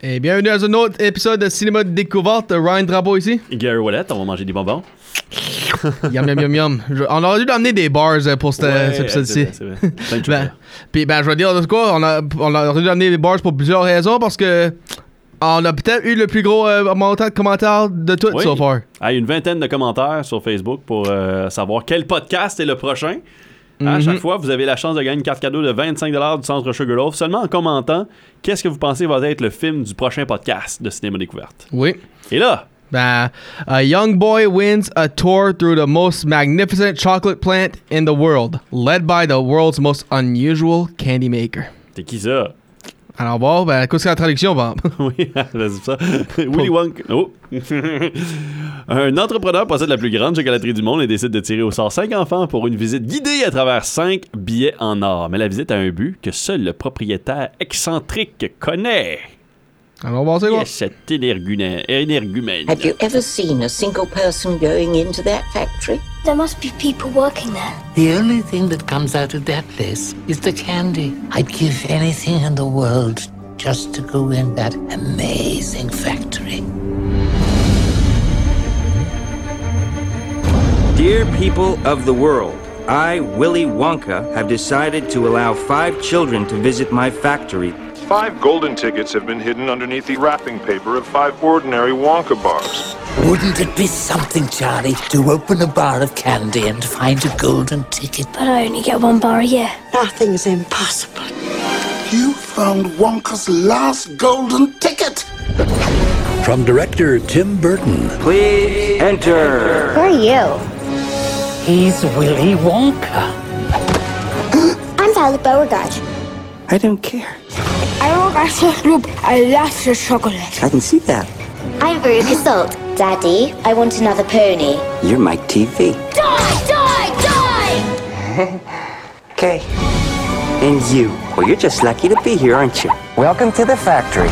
Et bienvenue dans un autre épisode de Cinéma de découverte. Ryan Drapeau ici. Gary Wallet, on va manger des bonbons. yum yum yum yum. Je- on aurait dû amener des bars euh, pour Ouais, cet épisode-ci. Plein de Ben, puis ben, je vais dire de quoi, on, a, on aurait dû amener des bars pour plusieurs raisons parce que on a peut-être eu le plus gros euh, montant de commentaires de tout Oui. so far. Ah, une vingtaine de commentaires sur Facebook pour euh, savoir quel podcast est le prochain. À Mhm. chaque fois, vous avez la chance de gagner une carte cadeau de 25 du Centre Sugarloaf seulement en commentant qu'est-ce que vous pensez va être le film du prochain podcast de Cinéma Découverte? Oui. Et là, Ben, a young boy wins a tour through the most magnificent chocolate plant in the world, led by the world's most unusual candy maker. t'es qui ça? Alors bon, ben, que la traduction, Bob? oui, vas-y ça. Willy Wonka. Oh. Un entrepreneur possède la plus grande chocolaterie du monde et décide de tirer au sort cinq enfants pour une visite guidée à travers cinq billets en or. Mais la visite a un but que seul le propriétaire excentrique connaît. Alors bon, c'est quoi? Yes, cet énergumène. énergumène. Have you ever seen a single person going into that factory? There must be people working there. The only thing that comes out of that place is the candy. I'd give anything in the world just to go in that amazing factory. Dear people of the world, I, Willy Wonka, have decided to allow five children to visit my factory. Five golden tickets have been hidden underneath the wrapping paper of five ordinary Wonka bars. Wouldn't it be something, Charlie, to open a bar of candy and find a golden ticket? But I only get one bar a year. Nothing's impossible. You found Wonka's last golden ticket. From director Tim Burton, Please enter. Who are you? He's Willy Wonka. I'm Violet Beauregard. I don't care. I work at the group. I love the chocolate. I can see that. I'm Veruca Salt. Daddy, I want another pony. You're my TV. Die! Die! Die! Okay. And you? Well, you're just lucky to be here, aren't you? Welcome to the factory.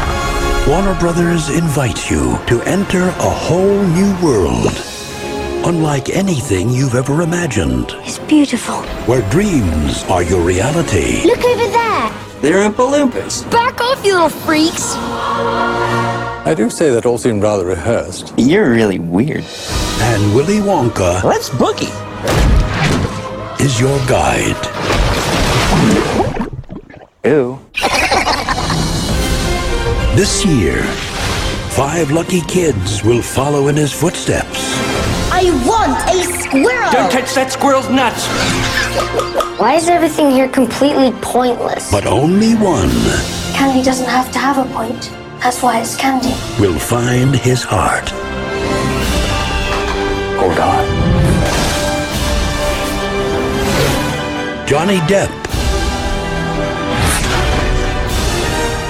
Warner Brothers invites you to enter a whole new world. Unlike anything you've ever imagined, It's beautiful. where dreams are your reality. Look over there. They're Oompa Loompas. Back off, you little freaks. I do say that all seemed rather rehearsed. You're really weird. And Willy Wonka Let's boogie. is your guide. Ew. This year, five lucky kids will follow in his footsteps. I want a squirrel. Don't touch that squirrel's nuts. Why is everything here completely pointless? But only one Candy doesn't have to have a point. That's why it's candy. will find his heart. Oh, Hold on. Johnny Depp.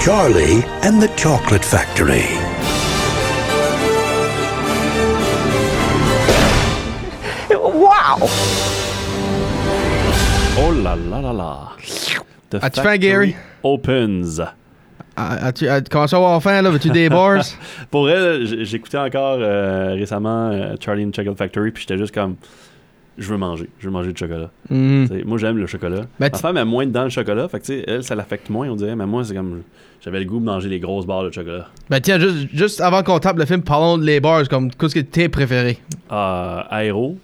Charlie and the Chocolate Factory. Wow. Oh là là là là. The As-tu faim, Gary? Opens. As-tu as, commencé à avoir faim, là? Veux-tu des bars? Pour elle, j'écoutais encore euh, récemment euh, Charlie and Chocolate Factory, puis j'étais juste comme, je veux manger, je veux manger du chocolat. T'sais, Moi, j'aime le chocolat. Ben, Ma tu- femme a moins dedans le chocolat, fait que elle, ça l'affecte moins, on dirait, mais moi, c'est comme, j'avais le goût de manger les grosses barres de chocolat. Ben tiens, juste, juste avant qu'on tape le film, parlons de les bars, comme qu'est-ce que t'es préféré? Euh, Aéro,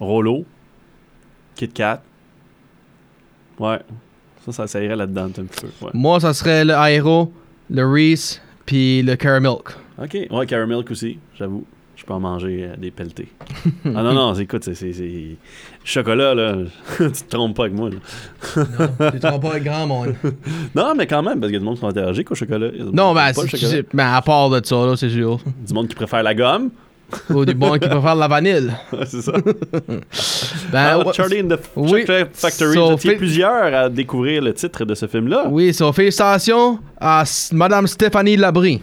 Rollo, Kit Kat. Ouais. Ça, ça, ça irait là-dedans un petit peu. Ouais. Moi, ça serait le Aero, le Reese, puis le Caramilk. Ok, ouais, Caramilk aussi, j'avoue. Je peux en manger euh, des pelletés. ah non, non, écoute, c'est. Chocolat, là. tu te trompes pas avec moi, là. Tu te trompes pas avec grand monde. Non, mais quand même, parce qu'il y a du monde qui sont allergiques au chocolat. Non, ben, chocolat. c'est- ben, à part de ça, là, c'est sûr. Du monde qui préfère la gomme. Ou du bon qui préfère la vanille. Ouais, c'est ça. Ben, Alors, Charlie and the oui, Chocolate Factory. so Vous étiez fait- plusieurs à découvrir le titre de ce film-là. Oui, so, félicitations à Madame Stéphanie Labrie.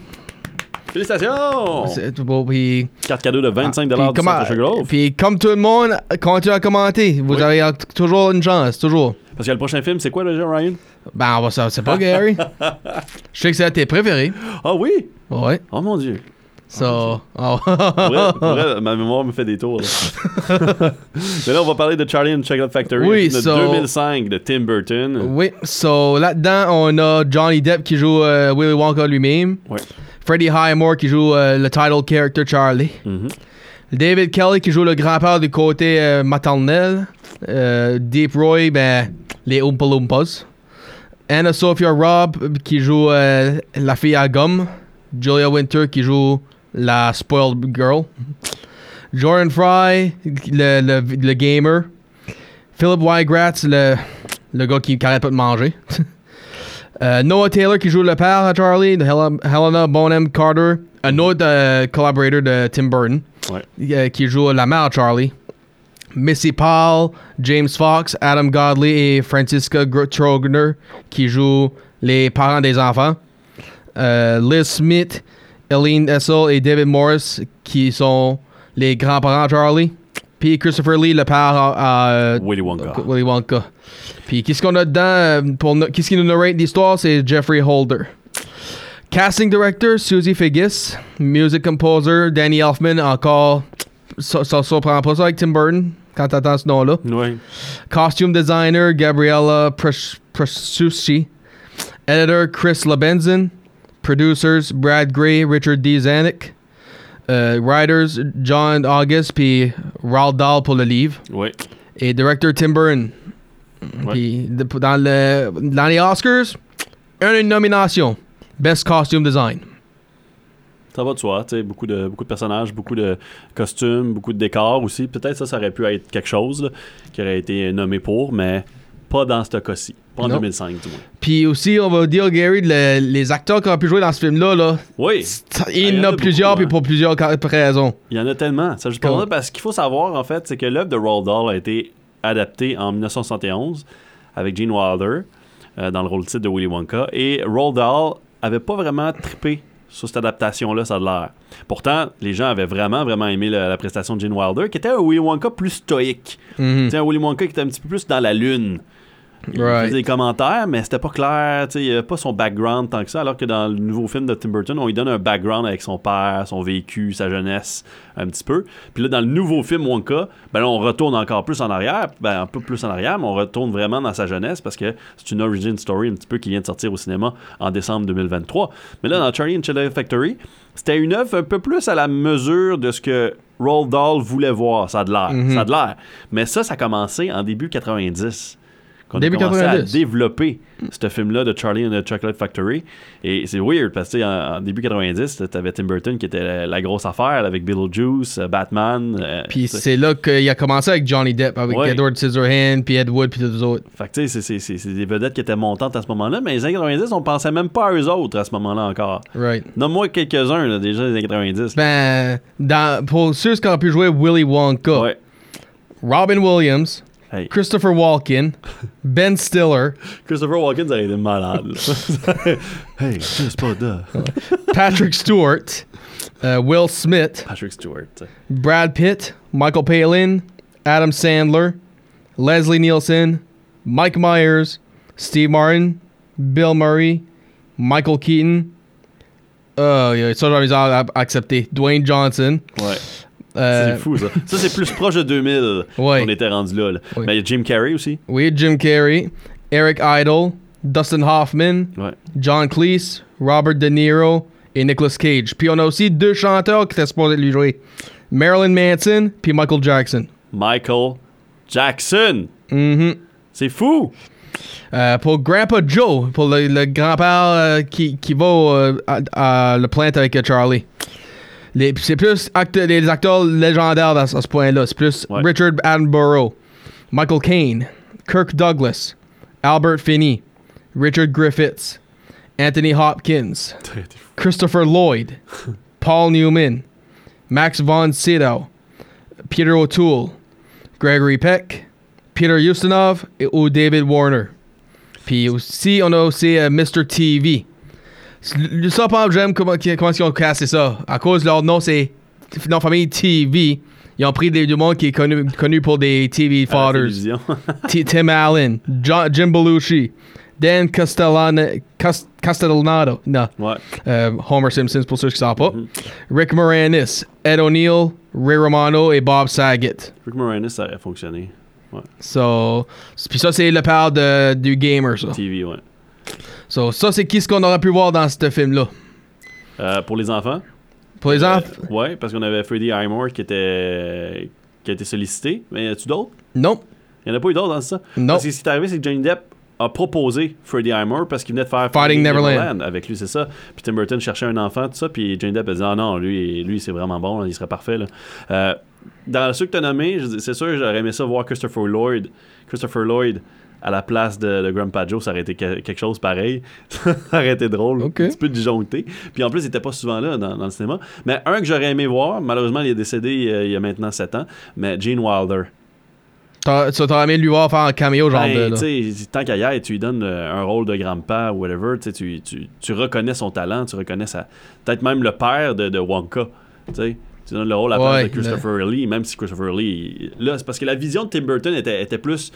Félicitations! C'est beau, puis... Carte cadeau de 25 Ah, puis du Sugarloaf. Puis comme tout le monde, continuez à commenter. Vous Oui. avez toujours une chance, toujours. Parce que le prochain film, c'est quoi déjà, Ryan? Ben, on va ça, c'est pas Gary. Je sais que c'est tes préférés. Ah oui? Ouais. Oh mon dieu. So, oh. Vrai, pour vrai, ma mémoire me fait des tours. là. Mais là, on va parler de Charlie and the Chocolate Factory. Oui, de so- 2005 de Tim Burton. Oui, so là-dedans, on a Johnny Depp qui joue euh, Willy Wonka lui-même. Ouais. Freddie Highmore qui joue euh, le title character Charlie. Mhm. David Kelly qui joue le grand-père du côté euh, maternel. Euh, Deep Roy, ben, les Oompa Loompas. Anna Sophia Robb qui joue la fille à gomme. Julia Winter qui joue la spoiled girl. Jordan Fry, le, le, le gamer. Philip Wygratz, le, le gars qui n'arrête pas de manger. Euh, Noah Taylor qui joue le père à Charlie. Hel- Helena Bonham Carter, un autre euh, collaborator de Tim Burton, Ouais. euh, qui joue la mère à Charlie. Missy Paul, James Fox, Adam Godley et Francisca Trogner qui jouent les parents des enfants. Liz Smith, Eileen Essel et David Morris qui sont les grands-parents à Charlie. Puis Christopher Lee, le père à, à- Willy Wonka. Willy Wonka. Puis qu'est-ce qu'on a dedans euh, pour qu'est-ce qui nous narrate l'histoire, c'est Jeffrey Holder. Casting director Susie Figgis, music composer Danny Elfman encore ça ça surprend pas ça avec Tim Burton quand t'entends ce nom-là. Ouais. Costume designer Gabriella Pres- Presucci. Editor Chris Lebenzen. Producers Brad Gray, Richard D. Zanuck. Euh, writers John August puis Roald Dahl pour le livre. Ouais. Et directeur Tim Burton. Ouais. Puis de- dans, le, dans les Oscars, une nomination. Best Costume Design. Ça va de soi, tu sais, beaucoup de, beaucoup de personnages, beaucoup de costumes, beaucoup de décors aussi. Peut-être ça, ça aurait pu être quelque chose là, qui aurait été nommé pour, mais pas dans ce cas-ci. Pas en Non. 2005, du moins. Puis aussi, on va dire, Gary, le- les acteurs qui ont pu jouer dans ce film-là, là, Oui, il y en a plusieurs, beaucoup, puis pour plusieurs raisons. il y en a tellement. Ça, je Comme- parle parce qu'il faut savoir, en fait, c'est que l'œuvre de Roald Dahl a été adaptée en 1971 avec Gene Wilder euh, dans le rôle titre de Willy Wonka. Et Roald Dahl avait pas vraiment trippé sur cette adaptation-là, ça a l'air. Pourtant, les gens avaient vraiment, vraiment aimé la, la prestation de Gene Wilder, qui était un Willy Wonka plus stoïque. Sais, un Willy Wonka qui était un petit peu plus dans la lune. Il Right. faisait des commentaires, mais c'était pas clair. Il n'y avait pas son background tant que ça. Alors que dans le nouveau film de Tim Burton, on lui donne un background avec son père, son vécu, sa jeunesse, un petit peu. Puis là, dans le nouveau film Wonka, ben là, on retourne encore plus en arrière. Ben, un peu plus en arrière, mais on retourne vraiment dans sa jeunesse parce que c'est une origin story un petit peu qui vient de sortir au cinéma en décembre 2023. Mais là, dans Charlie and Chocolate Factory, c'était une œuvre un peu plus à la mesure de ce que Roald Dahl voulait voir. Ça a de l'air. Mhm. Ça a de l'air. Mais ça, ça a commencé en début 90 qu'on a commencé 90. à développer ce film-là de Charlie and the Chocolate Factory. Et c'est weird parce que en, en début 90, t'avais Tim Burton qui était la, la grosse affaire avec Beetlejuice, euh, Batman. euh, Puis c'est là qu'il a commencé avec Johnny Depp, avec Ouais. Edward Scissorhands, puis Ed Wood, puis tous les autres. Fait que tu sais, c'est- des vedettes qui étaient montantes à ce moment-là, mais les années 90, on pensait même pas à eux autres à ce moment-là encore. Right. Nomme-moi quelques-uns déjà des années 90. Ben, dans, pour ceux qui ont pu jouer Willy Wonka, Ouais. Robin Williams, Hey. Christopher Walken, Ben Stiller, Christopher Walken, ça a été malade. hey, c'est pas de. Patrick Stewart, euh, Will Smith, Patrick Stewart. Brad Pitt, Michael Palin, Adam Sandler, Leslie Nielsen, Mike Myers, Steve Martin, Bill Murray, Michael Keaton. Euh, yeah, ça, j'ai envie à accepter. Dwayne Johnson. Ouais. Euh, C'est fou, ça. Ça, c'est plus proche de 2000 Ouais. qu'on était rendu là. Mais il y a Jim Carrey aussi. Oui, Jim Carrey, Eric Idle, Dustin Hoffman, Ouais. John Cleese, Robert De Niro et Nicolas Cage. Puis on a aussi deux chanteurs qui étaient supposés lui jouer. Marilyn Manson puis Michael Jackson. Michael Jackson. Mhm. C'est fou. Euh, pour Grandpa Joe, pour le, le grand-père euh, qui, qui va à, à le plante avec Charlie. Les- C'est plus acte- les acteurs légendaires à ce point-là. C'est plus Ouais. Richard Attenborough, Michael Caine, Kirk Douglas, Albert Finney, Richard Griffiths, Anthony Hopkins, Christopher Lloyd, Paul Newman, Max von Sydow, Peter O'Toole, Gregory Peck, Peter Ustinov et ou David Warner. Puis aussi, on a aussi euh, Mr. TV. Le- Ça, par exemple, j'aime comment, comment ils ont cassé ça. À cause de leur nom, c'est de famille TV. Ils ont pris des, du monde qui est connu, connu pour des TV fathers. Tim Allen, John- Jim Belushi, Dan Castellana, Cas- Castellanado, non, ouais. euh, Homer Simpson pour ceux qui ne savent pas, Rick Moranis, Ed O'Neill, Ray Romano et Bob Saget. Rick Moranis, ça aurait fonctionné. Ouais. So, puis ça, c'est le père de, du gamer, ça. TV, ouais. So, ça, c'est qui ce qu'on aurait pu voir dans ce film-là? Euh, pour les enfants. Pour les enfants? Euh, ouais, parce qu'on avait Freddie Highmore qui était qui a été sollicité. Mais y a-tu d'autres? Non. Il n'y en a pas eu d'autres dans ça? Non. Parce que ce qui est arrivé, c'est que Johnny Depp a proposé Freddie Highmore parce qu'il venait de faire Fighting Neverland. avec lui, c'est ça. Puis Tim Burton cherchait un enfant, tout ça. Puis Johnny Depp a dit Ah non, lui, lui c'est vraiment bon, il serait parfait. Là. Euh, dans ceux que tu as nommés, c'est sûr, j'aurais aimé ça voir Christopher Lloyd. Christopher Lloyd à la place de, de Grandpa Joe, ça aurait été que- quelque chose pareil. ça aurait été drôle. Un petit peu disjoncté. Puis en plus, il était pas souvent là dans, dans le cinéma. Mais un que j'aurais aimé voir, malheureusement, il est décédé euh, il y a maintenant 7 ans, mais Gene Wilder. Tu t'aurais aimé lui voir faire un cameo, genre Ben, de. là? tant qu'à y tu lui donnes euh, un rôle de grand-père ou whatever, tu, reconnais son talent, tu reconnais sa. Peut-être même le père de, de Wonka. Tu donnes le rôle à la place Ouais, de Christopher Lee, même si Christopher Lee. Là, c'est parce que la vision de Tim Burton était, était plus.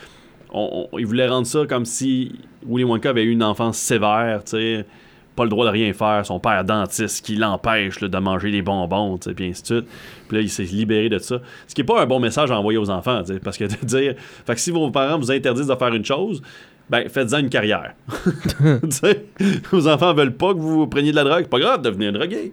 On- on- il voulait rendre ça comme si Willy Wonka avait eu une enfance sévère, tu sais. Pas le droit de rien faire, son père dentiste qui l'empêche de manger des bonbons, tu sais, puis ainsi de suite. Puis là, il s'est libéré de ça. Ce qui est pas un bon message à envoyer aux enfants, tu sais, parce que de dire. Fait que si vos parents vous interdisent de faire une chose, ben faites-en une carrière. Vos enfants veulent pas que vous preniez de la drogue, c'est pas grave, devenez un drogué.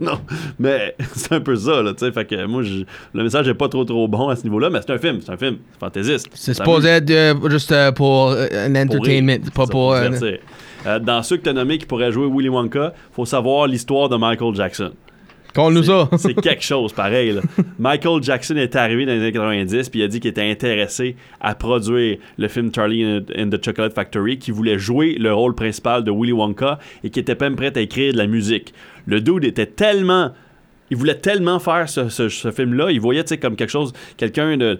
Non, mais c'est un peu ça, là, tu sais. Fait que moi, je- le message est pas trop trop bon à ce niveau-là, mais c'est un film, c'est un film fantaisiste. C'est supposé être euh, juste euh, pour euh, un entertainment, pas pour. Euh, dans ceux que tu as nommés qui pourraient jouer Willy Wonka, faut savoir l'histoire de Michael Jackson. C'est quelque chose pareil. là. Michael Jackson est arrivé dans les années 90 puis il a dit qu'il était intéressé à produire le film Charlie and the Chocolate Factory, qui voulait jouer le rôle principal de Willy Wonka et qui était même prêt à écrire de la musique. Le dude était tellement il voulait tellement faire ce, ce- ce film-là, il voyait tu sais, comme quelque chose, quelqu'un de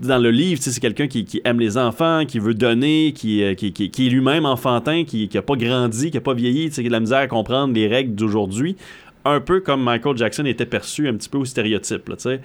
dans le livre, tu sais, c'est quelqu'un qui, qui aime les enfants, qui veut donner, qui, euh, qui, est lui-même enfantin, qui n'a pas grandi, qui n'a pas vieilli, tu sais, qui a de la misère à comprendre les règles d'aujourd'hui. Un peu comme Michael Jackson était perçu un petit peu au stéréotype, là, tu sais,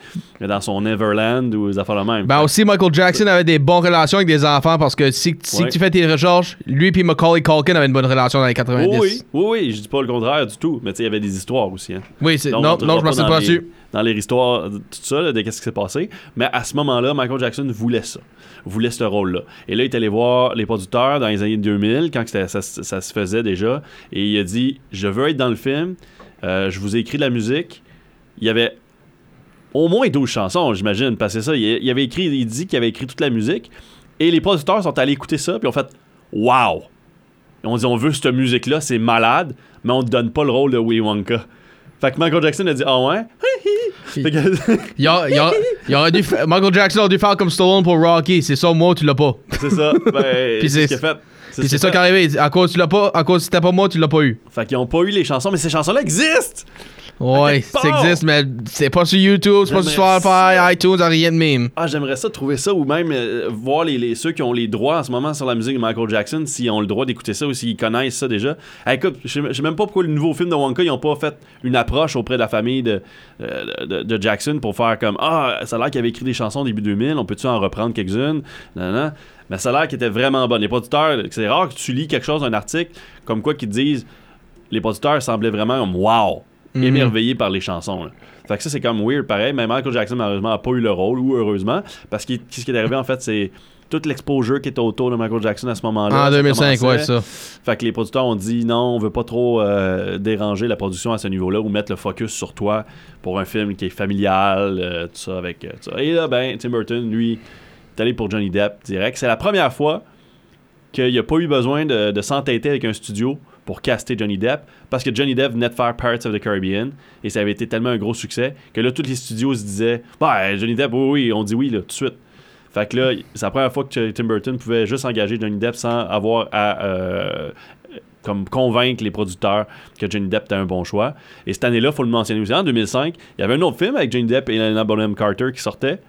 dans son Neverland ou les affaires de même. Ben aussi, Michael Jackson avait des bonnes relations avec des enfants parce que si, si Ouais. tu fais tes recherches, lui et Macaulay Culkin avaient une bonne relation dans les 90. Oui, oui, oui, oui, je dis pas le contraire du tout, mais tu sais, il y avait des histoires aussi. Hein. Oui, c'est- Donc, non, on non, je sais dans pas dessus. Dans les histoires, tout ça, là, de qu'est-ce qui s'est passé. Mais à ce moment-là, Michael Jackson voulait ça. Voulait ce rôle-là. Et là, il est allé voir les producteurs dans les années 2000, quand c'était- ça, ça se faisait déjà. Et il a dit Je veux être dans le film. Euh, je vous ai écrit de la musique. Il y avait au moins 12 chansons, j'imagine, parce que ça. Il, il avait écrit, il dit qu'il avait écrit toute la musique. Et les producteurs sont allés écouter ça, puis ont fait Wow! On dit on veut cette musique-là, c'est malade, mais on te donne pas le rôle de Willy Wonka. Fait que Michael Jackson a dit Ah ouais? Fait que- Il, a- il a- il aurait dû Michael Jackson aurait dû faire comme Stallone pour Rocky. C'est ça, moi, tu l'as pas. c'est ça. Ben, Puis c'est ce qu'il a fait. C'est ça qui est arrivé. À cause tu l'as pas, à cause c'était pas moi, tu l'as pas eu. fait. Fait qu'ils ont pas eu les chansons, mais ces chansons-là existent! Ouais, ça existe, mais c'est pas sur YouTube, c'est pas sur Spotify, iTunes, rien de même. Ah, j'aimerais ça trouver ça, ou même euh, voir les, les- ceux qui ont les droits en ce moment sur la musique de Michael Jackson, s'ils ont le droit d'écouter ça ou s'ils connaissent ça déjà. Ah, écoute, je sais même pas pourquoi le nouveau film de Wonka, ils ont pas fait une approche auprès de la famille de, euh, de, de Jackson pour faire comme Ah, ça a l'air qu'il avait écrit des chansons début 2000, on peut-tu en reprendre quelques-unes? Non, non. Mais ça a l'air qu'il était vraiment bon. Les producteurs, c'est rare que tu lis quelque chose, un article, comme quoi qu'ils disent les producteurs semblaient vraiment comme wow, Mhm. émerveillés par les chansons. là. Fait que ça, c'est comme weird pareil. Mais Michael Jackson, malheureusement, n'a pas eu le rôle, ou heureusement, parce que ce qui est arrivé, en fait, c'est toute l'exposure qui était autour de Michael Jackson à ce moment-là. En ça 2005, ouais, ça. Fait que les producteurs ont dit non, on veut pas trop euh, déranger la production à ce niveau-là ou mettre le focus sur toi pour un film qui est familial, euh, tout ça avec euh, tout ça. Et là, ben, Tim Burton, lui, est allé pour Johnny Depp direct. C'est la première fois qu'il n'a pas eu besoin de, de s'entêter avec un studio pour caster Johnny Depp parce que Johnny Depp venait de faire Pirates of the Caribbean et ça avait été tellement un gros succès que là, tous les studios se disaient Bah, Johnny Depp, oui, oui, on dit oui, là, tout de suite. Fait que là, c'est la première fois que Tim Burton pouvait juste engager Johnny Depp sans avoir à euh, comme convaincre les producteurs que Johnny Depp était un bon choix. Et cette année-là, il faut le mentionner aussi, en 2005, il y avait un autre film avec Johnny Depp et Helena Bonham Carter qui sortait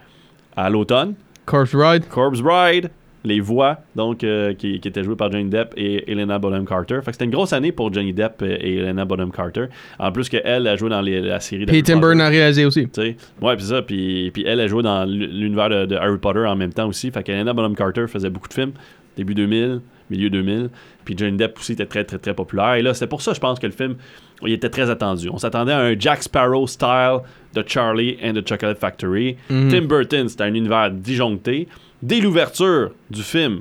à l'automne. Corpse Ride. Corpse Bride, les voix donc euh, qui, qui étaient jouées par Johnny Depp et Helena Bonham Carter. Fait que c'était une grosse année pour Johnny Depp et Helena Bonham Carter. En plus qu'elle a joué dans les- la série de Puis Tim. Burton a réalisé aussi. Tu sais. Ouais, puis ça, puis, puis elle a joué dans l'univers de, de Harry Potter en même temps aussi. Fait qu'Helena Bonham Carter faisait beaucoup de films, début 2000, milieu 2000. Puis Johnny Depp aussi était très, très, très populaire. Et là, c'est pour ça, je pense que le film, il était très attendu. On s'attendait à un Jack Sparrow style de Charlie and the Chocolate Factory. Mhm. Tim Burton, c'était un univers disjoncté. Dès l'ouverture du film,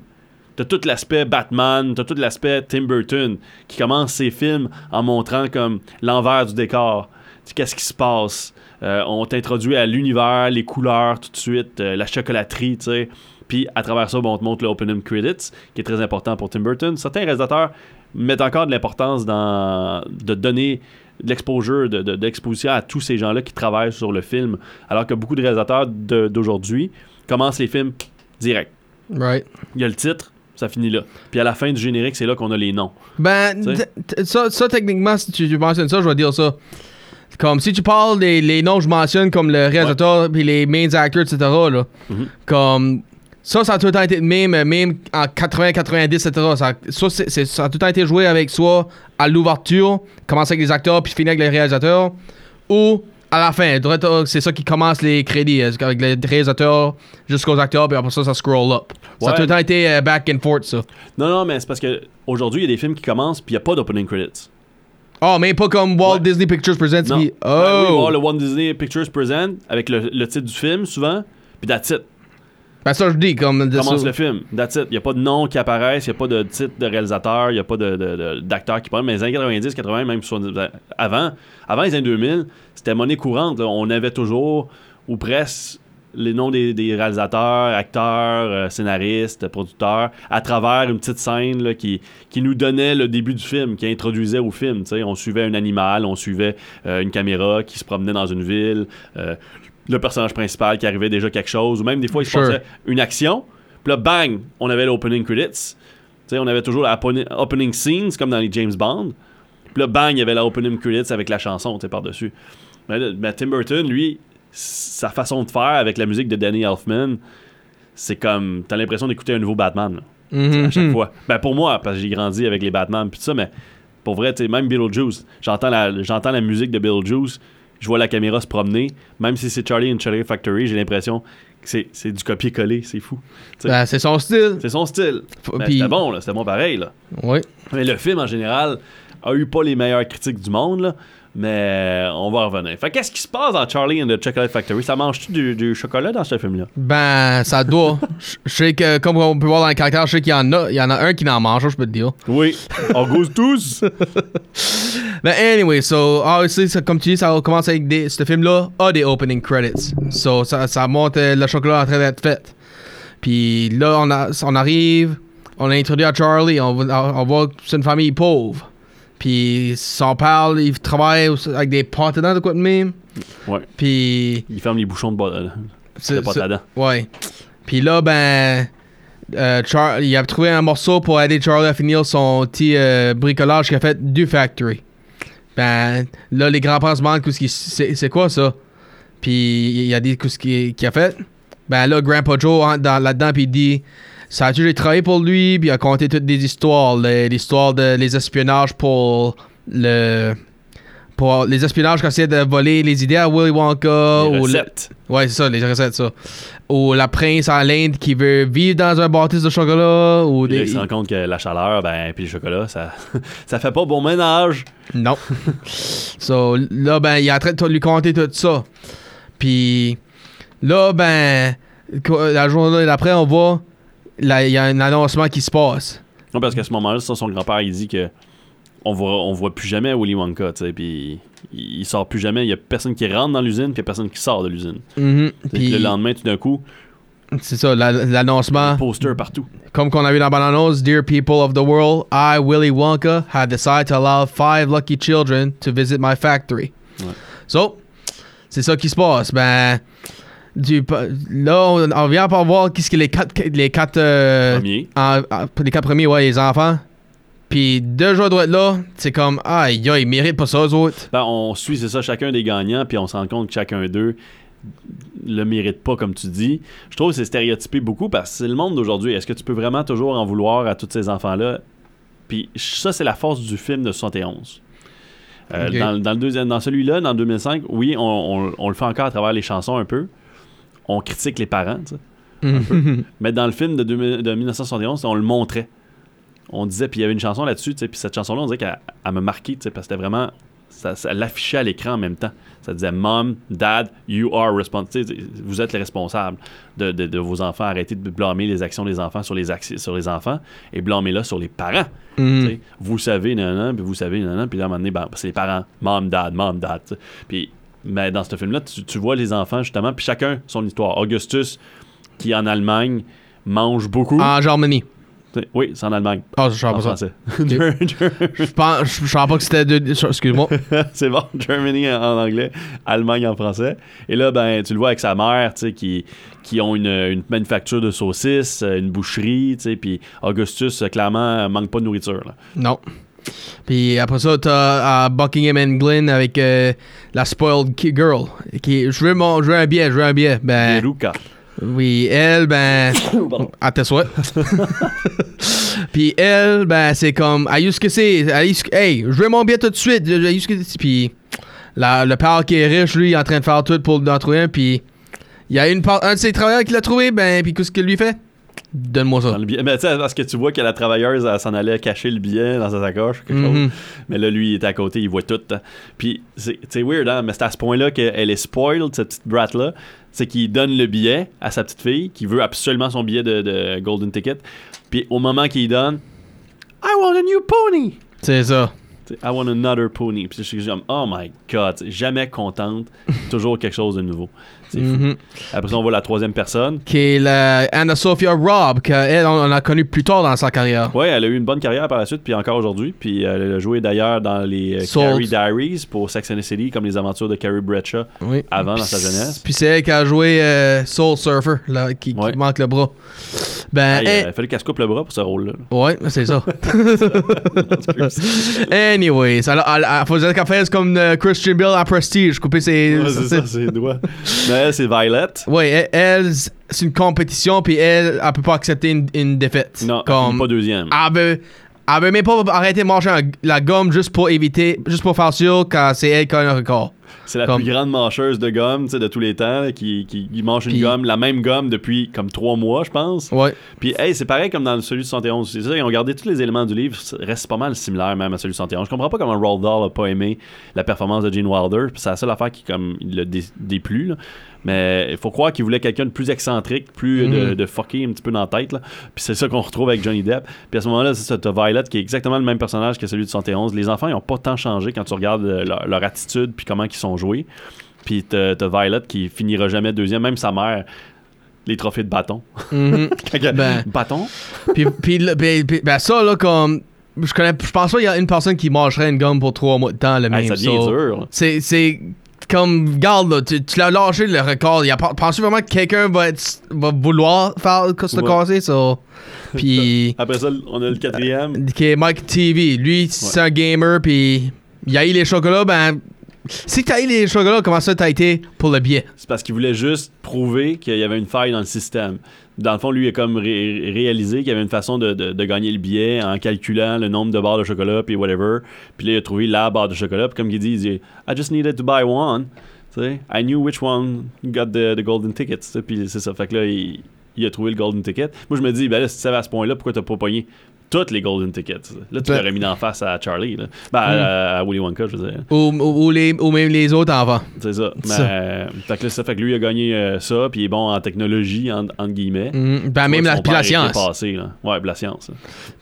t'as tout l'aspect Batman, t'as tout l'aspect Tim Burton qui commence ses films en montrant comme l'envers du décor. Qu'est-ce qui se passe? Euh, on t'introduit à l'univers, les couleurs tout de suite, euh, la chocolaterie, tu sais. Puis à travers ça, on te montre l'opening credits, qui est très important pour Tim Burton. Certains réalisateurs mettent encore de l'importance dans de donner de l'exposure, de, de- d'exposition à tous ces gens-là qui travaillent sur le film, alors que beaucoup de réalisateurs d'aujourd'hui commencent les films direct. Right. Il y a le titre, ça finit là. Puis à la fin du générique, c'est là qu'on a les noms. Ben, ça, ça, techniquement, si tu, tu mentionnes ça, je vais dire ça. Comme si tu parles des les noms que je mentionne, comme le réalisateur puis les main actors, etc. Là, Mhm. Comme ça, ça a tout le temps été même, euh, même en 80, 90, etc. Ça, ça, ça a tout le temps été joué avec soit à l'ouverture, commencer avec les acteurs puis finir avec les réalisateurs, ou à la fin. C'est ça qui commence les crédits, euh, avec les réalisateurs jusqu'aux acteurs, puis après ça, ça scroll up. Ça a tout le temps été euh, back and forth, ça. Non, non, mais c'est parce que aujourd'hui, il y a des films qui commencent, puis il n'y a pas d'opening credits. Oh, mais pas comme Walt Ouais. Disney Pictures Presents. Non. Ben oui, oh! le Walt Disney Pictures Present avec le, le titre du film, souvent, puis that's it. Ben ça, je dis, comme... commence le film. That's it. Il n'y a pas de nom qui apparaissent, il n'y a pas de titre de réalisateur, il n'y a pas de, de- de- d'acteur qui parle. Mais les années 90, 80, même 70, avant, avant les années 2000, c'était monnaie courante. là. On avait toujours, ou presque, les noms des, des réalisateurs, acteurs, euh, scénaristes, producteurs, à travers une petite scène là, qui, qui nous donnait le début du film, qui introduisait au film. tu sais. On suivait un animal, on suivait euh, une caméra qui se promenait dans une ville, euh, le personnage principal qui arrivait déjà quelque chose, ou même des fois il se Sure. passait une action, puis là, bang, on avait l'opening credits. Tu sais, on avait toujours la opening- opening scenes, comme dans les James Bond. Puis là, bang, il y avait la opening credits avec la chanson, par-dessus. Mais, mais Tim Burton, lui, sa façon de faire avec la musique de Danny Elfman, c'est comme, t'as l'impression d'écouter un nouveau Batman, là, sais, à chaque Mhm. fois. Ben pour moi, parce que j'ai grandi avec les Batman, puis tout ça, mais pour vrai, même Beetlejuice, j'entends la, j'entends la musique de Beetlejuice, je vois la caméra se promener, même si c'est Charlie and Charlie Factory, j'ai l'impression que c'est, c'est du copier-coller, c'est fou. Ben, c'est son style. c'est son style. Ben, puis- C'était bon, là, c'était bon pareil. Là. Oui. Mais le film, en général, a eu pas les meilleures critiques du monde, là, mais on va en revenir. Fait qu'est-ce qui se passe dans Charlie and the Chocolate Factory? Ça mange-tu du, du chocolat dans ce film-là? Ben, ça doit. Je sais que, comme on peut voir dans le caractère, je sais qu'il y en a. Il y en a un qui en mange, je peux te dire. Oui. On goûte tous! Ben, anyway, so, obviously, ça- comme tu dis, ça commence avec des. Ce film-là a des opening credits. So, ça, ça montre euh, le chocolat en train d'être fait. Puis là, on, a, on arrive, on a introduit à Charlie, on voit que c'est une famille pauvre. Puis, son père, il travaille avec des pâtes dents de quoi de même. Ouais. Puis. Il ferme les bouchons de, bo- de C'est- pâte c'est- à dents. Ouais. Puis là, ben. euh, Char- il a trouvé un morceau pour aider Charlie à finir son petit euh, bricolage qu'il a fait du factory. Ben, là, les grands-parents se demandent c'est quoi ça? Puis il a dit qu'est-ce qu'il qu'il a fait? Ben là, Grandpa Joe entre dans- là-dedans, puis il dit ça a toujours travaillé pour lui, puis il a conté toutes des histoires, l'histoire de les espionnages pour le. Pour les espionnages qu'on essayait de voler les idées à Willy Wonka. Les ou le- recettes. Ouais, c'est ça, les recettes, ça. Ou la prince en l'Inde qui veut vivre dans un bâtisse de chocolat. Ou Puis là, des... il se rend compte que la chaleur, ben, puis le chocolat, ça, ça fait pas bon ménage. Non. so, là, ben, il est en train de lui conter tout ça. Puis, là, ben, la journée d'après, on voit, là, il y a un annoncement qui se passe. Non, parce qu'à ce moment-là, son grand-père, il dit que on voit, on voit plus jamais Willy Wonka, tu sais, puis il, il sort plus jamais. Il y a personne qui rentre dans l'usine, puis il y a personne qui sort de l'usine. Mhm. Puis Puis, le lendemain, tout d'un coup, c'est ça, la- l'annoncement. poster partout. Comme qu'on a vu dans Bananos, Dear people of the world, I, Willy Wonka, have decided to allow five lucky children to visit my factory. Ouais. So, c'est ça qui se passe. Ben, du, là, on, on vient pour voir qu'est-ce que les quatre, les quatre, euh, Premier. en- en- les quatre premiers, ouais, les enfants. Puis deux joueurs doivent être là, c'est comme, ah, ils méritent pas ça, eux autres. Ben, on suit, c'est ça, chacun des gagnants, puis on se rend compte que chacun d'eux le mérite pas, comme tu dis. Je trouve que c'est stéréotypé beaucoup parce que c'est le monde d'aujourd'hui. Est-ce que tu peux vraiment toujours en vouloir à tous ces enfants-là? Puis ça, c'est la force du film de 71. Euh, dans, dans le deuxième, dans celui-là, dans le 2005, oui, on, on- on le fait encore à travers les chansons un peu. On critique les parents, sais. Mais dans le film de, 2000 de 1971, on le montrait. On disait, puis il y avait une chanson là-dessus, puis cette chanson-là, on dirait qu'elle elle m'a marqué, tu sais, parce que c'était vraiment ça, ça l'affichait à l'écran en même temps. Ça disait Mom, Dad, you are responsible. Vous êtes les responsables de, de- de vos enfants. Arrêtez de blâmer les actions des enfants sur les, acti- sur les enfants et blâmez-la sur les parents. Sais, Vous savez, non, non, puis vous savez, non, non, puis là, à un moment donné, ben, c'est les parents. Mom, Dad, Mom, Dad. Puis, mais dans ce film-là, tu, tu vois les enfants, justement, puis chacun son histoire. Augustus, qui en Allemagne mange beaucoup. En Germanie. Oui, c'est en Allemagne. Ah, je savais En pas ça. Je pense, je je savais pas que c'était deux. Excuse-moi. c'est bon, Germany en, anglais, Allemagne en français. Et là, ben, tu le vois avec sa mère, tu sais, qui, qui ont une, une manufacture de saucisses, une boucherie, tu sais, puis Augustus, euh, clairement, manque pas de nourriture. Là. Non. Puis après ça, t'as à Buckingham and Glen avec euh, la spoiled girl. Qui, je veux mon, je veux un billet, je veux un billet. Ben, oui, elle, ben, à tes souhaits. Puis elle, ben, c'est comme, I used que c'est, hey, je veux mon billet tout de suite. Puis la- le père qui est riche, lui, il est en train de faire tout pour en trouver un. Puis il y a une, part- un de ses travailleurs qui l'a trouvé, ben, puis qu'est-ce qu'il lui fait? Donne-moi ça. Dans le billet. Mais tu sais, parce que tu vois que la travailleuse, elle s'en allait cacher le billet dans sa sacoche, quelque chose. Mhm. Mais là, lui, il est à côté, il voit tout. hein. Puis c'est weird, hein? Mais c'est à ce point-là qu'elle est spoiled, cette petite brat-là. C'est qu'il donne le billet à sa petite fille, qui veut absolument son billet de, de Golden Ticket. Puis au moment qu'il donne, I want a new pony! C'est ça. I want another pony. Puis je suis comme, oh my god, jamais contente, toujours quelque chose de nouveau. C'est fou. Mhm. Après ça, on voit la troisième personne. Qui est la Anna Sophia Robb, qu'elle, on, a connue plus tard dans sa carrière. Ouais, elle a eu une bonne carrière par la suite, puis encore aujourd'hui. Puis elle a joué d'ailleurs dans les euh, Sold. Carrie Diaries pour Sex and the City, comme les aventures de Carrie Bradshaw Oui. avant dans sa jeunesse. Puis c'est elle qui a joué euh, Soul Surfer, là, qui, manque le bras. Ben, Hey, Il a fallu qu'elle se coupe le bras pour ce rôle-là. ouais, c'est ça. anyway, ça, elle, elle faisait qu'elle fasse comme euh, Christian Bale à Prestige, couper ses. Ouais, c'est ça, ses doigts. Mais elle, c'est Violet. Ouais, elle, elle, c'est une compétition, puis elle, elle peut pas accepter une, une défaite. Non, comme, pas deuxième. Elle veut, elle veut même pas arrêter de manger la gomme juste pour éviter, juste pour faire sûr que c'est elle qui a un record. C'est la Comme- plus grande mancheuse de gomme de tous les temps, là, qui, qui, qui mange une gomme, la même gomme depuis comme trois mois, je pense. Ouais. Puis, hey, c'est pareil comme dans celui de 71. C'est ça, ils ont gardé tous les éléments du livre, reste pas mal similaire même à celui de 71. Je comprends pas comment Roald Dahl a pas aimé la performance de Gene Wilder, c'est la seule affaire qui comme l'a dé- déplu. là. Mais il faut croire qu'il voulait quelqu'un de plus excentrique, plus de, Mhm. de fucké un petit peu dans la tête. Là. Puis c'est ça qu'on retrouve avec Johnny Depp. Puis à ce moment-là, c'est ça, t'as Violet qui est exactement le même personnage que celui de 71. Les enfants, ils ont pas tant changé quand tu regardes euh, leur, leur attitude puis comment ils sont joués. Puis t'as Violet qui finira jamais deuxième, même sa mère. Les trophées de bâton. Quand elle- Ben. Bâton? puis, puis, le- ben, puis- ben, ça, là, comme. Je connais, je pense pas qu'il y a une personne qui mangerait une gomme pour trois mois de temps, le Hey, même. ça devient dur. c'est comme, regarde, là, tu, tu l'as lâché le record. Y a pas- Penses-tu vraiment que quelqu'un va, être, va vouloir faire Ouais. casser, ça? Puis, Après ça, on a le quatrième. qui est Mike TV. Lui, c'est un gamer, puis il a eu les chocolats, ben. Si t'as eu les chocolats, comment ça t'as été pour le billet? C'est parce qu'il voulait juste prouver qu'il y avait une faille dans le système. Dans le fond, lui, il a comme ré- réalisé qu'il y avait une façon de, de- gagner le billet en calculant le nombre de barres de chocolat, puis whatever. Puis là, il a trouvé la barre de chocolat. Puis comme il dit, il dit I just needed to buy one. I knew which one got the, the golden ticket. Puis c'est ça. Fait que là, il, il a trouvé le golden ticket. Moi, je me dis, ben là, si tu savais à ce point-là, pourquoi t'as pas pogné? Toutes les golden tickets? Là, tu Ben- l'aurais mis en face à Charlie. Là. Ben, à, à Willy Wonka, je veux dire. Ou, ou, ou les, ou même les autres enfants. C'est ça. Mais, Ça. euh, fait que là, ça fait que lui, il a gagné euh, ça, puis il est bon en technologie, en- entre guillemets. Mhm. Ben, même la, puis la science. dépassé, là. Ouais, puis la science.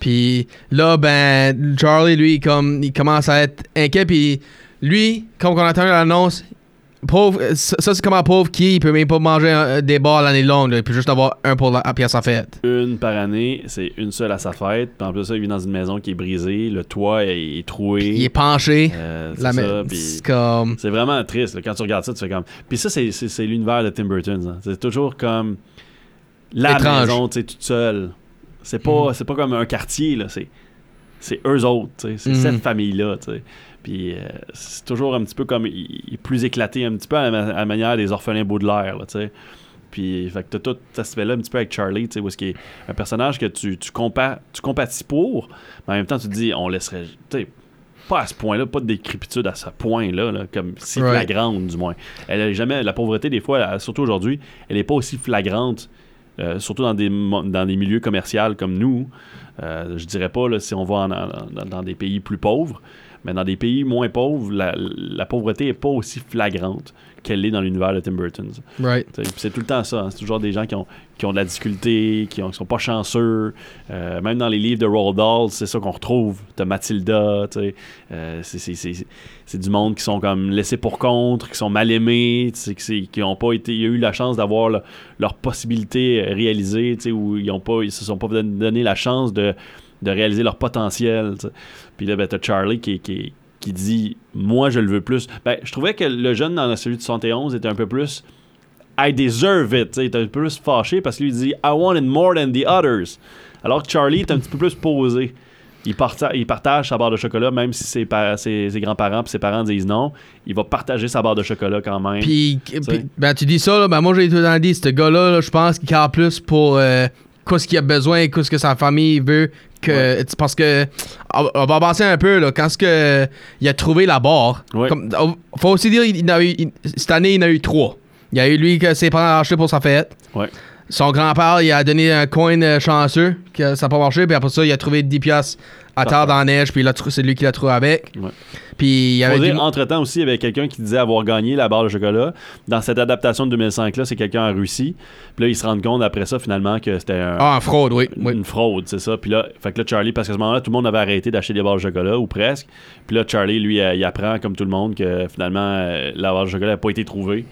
Puis là, ben, Charlie, lui, comme, il commence à être inquiet. Puis lui, comme on a entendu l'annonce, pauvre, euh, ça, ça, c'est comme un pauvre qui, il peut même pas manger euh, des bars l'année longue. là. il peut juste avoir un pour la, puis à sa fête. Une par année, c'est une seule à sa fête. Puis en plus, ça, il vit dans une maison qui est brisée. Le toit est, est troué. Il est penché. Euh, c'est la ça, puis- c'est comme. C'est vraiment triste. là. Quand tu regardes ça, tu fais comme. Puis ça, c'est, c'est, c'est l'univers de Tim Burton. hein. C'est toujours comme. La Étrange. maison, tu sais, toute seule. C'est pas, Mhm. c'est pas comme un quartier, là. C'est, c'est eux autres. C'est Mhm. cette famille-là, tu sais. Puis euh, c'est toujours un petit peu comme. Il, il est plus éclaté, un petit peu à la, ma- à la manière des orphelins Baudelaire, tu sais. Puis, fait que t'as tout cet aspect-là un petit peu avec Charlie, tu sais, où est-ce qu'il est un personnage que tu, tu, compa- tu compatis pour, mais en même temps, tu te dis, on laisserait. Tu sais, pas à ce point-là, pas de décrépitude à ce point-là, là, comme si Right. flagrante, du moins. Elle a jamais. La pauvreté, des fois, elle- surtout aujourd'hui, elle n'est pas aussi flagrante, euh, surtout dans des, dans des milieux commerciaux comme nous. Euh, je dirais pas là, si on va en- en- dans, dans des pays plus pauvres. Mais dans des pays moins pauvres, la, la pauvreté est pas aussi flagrante qu'elle l'est dans l'univers de Tim Burton. Right. C'est tout le temps ça. hein. C'est toujours des gens qui ont, qui ont de la difficulté, qui, ont, qui sont pas chanceux. Euh, même dans les livres de Roald Dahl, c'est ça qu'on retrouve. T'as Mathilda. Euh, c'est- du monde qui sont comme laissés pour contre, qui sont mal aimés, qui, qui ont pas été, ils ont eu la chance d'avoir le- leurs possibilités réalisées, où ils ont pas, ils se sont pas don- donné la chance de, de réaliser leur potentiel. Puis là, ben, t'as Charlie qui, qui, qui dit Moi, je le veux plus. Ben, je trouvais que le jeune dans celui de 71 était un peu plus I deserve it. tu sais, Il était un peu plus fâché parce qu'il dit I want it more than the others. Alors que Charlie est un petit peu plus posé. Il, parta- il partage sa barre de chocolat, même si ses, ses- ses grands-parents et ses parents disent non. Il va partager sa barre de chocolat quand même. Puis, ben, tu dis ça, là, ben, moi j'ai tout le temps dit, ce gars-là, là, je pense qu'il carre plus pour euh, quoi ce qu'il a besoin, quoi ce que sa famille veut. Que, Parce que, on, va penser un peu, là, quand ce que, il a trouvé la barre, Ouais. comme, faut aussi dire, il, a eu- il- cette année, il en a eu trois. Il y a eu lui que ses parents ont acheté pour sa fête. Ouais. Son grand-père, il a donné un coin euh, chanceux, que ça n'a pas marché, puis après ça, il a trouvé 10 piastres à terre dans la neige, puis c'est lui qui l'a trouvé avec. Ouais. Puis il y avait du- entre-temps aussi, il y avait quelqu'un qui disait avoir gagné la barre de chocolat. Dans cette adaptation de 2005-là, c'est quelqu'un en Russie. Puis là, ils se rendent compte après ça, finalement, que c'était un- Ah, fraude, oui. oui. une fraude, c'est ça. Puis là, fait que là, Charlie, parce qu'à ce moment-là, tout le monde avait arrêté d'acheter des barres de chocolat, ou presque. Puis là, Charlie, lui, il apprend, comme tout le monde, que finalement, euh, la barre de chocolat n'a pas été trouvée.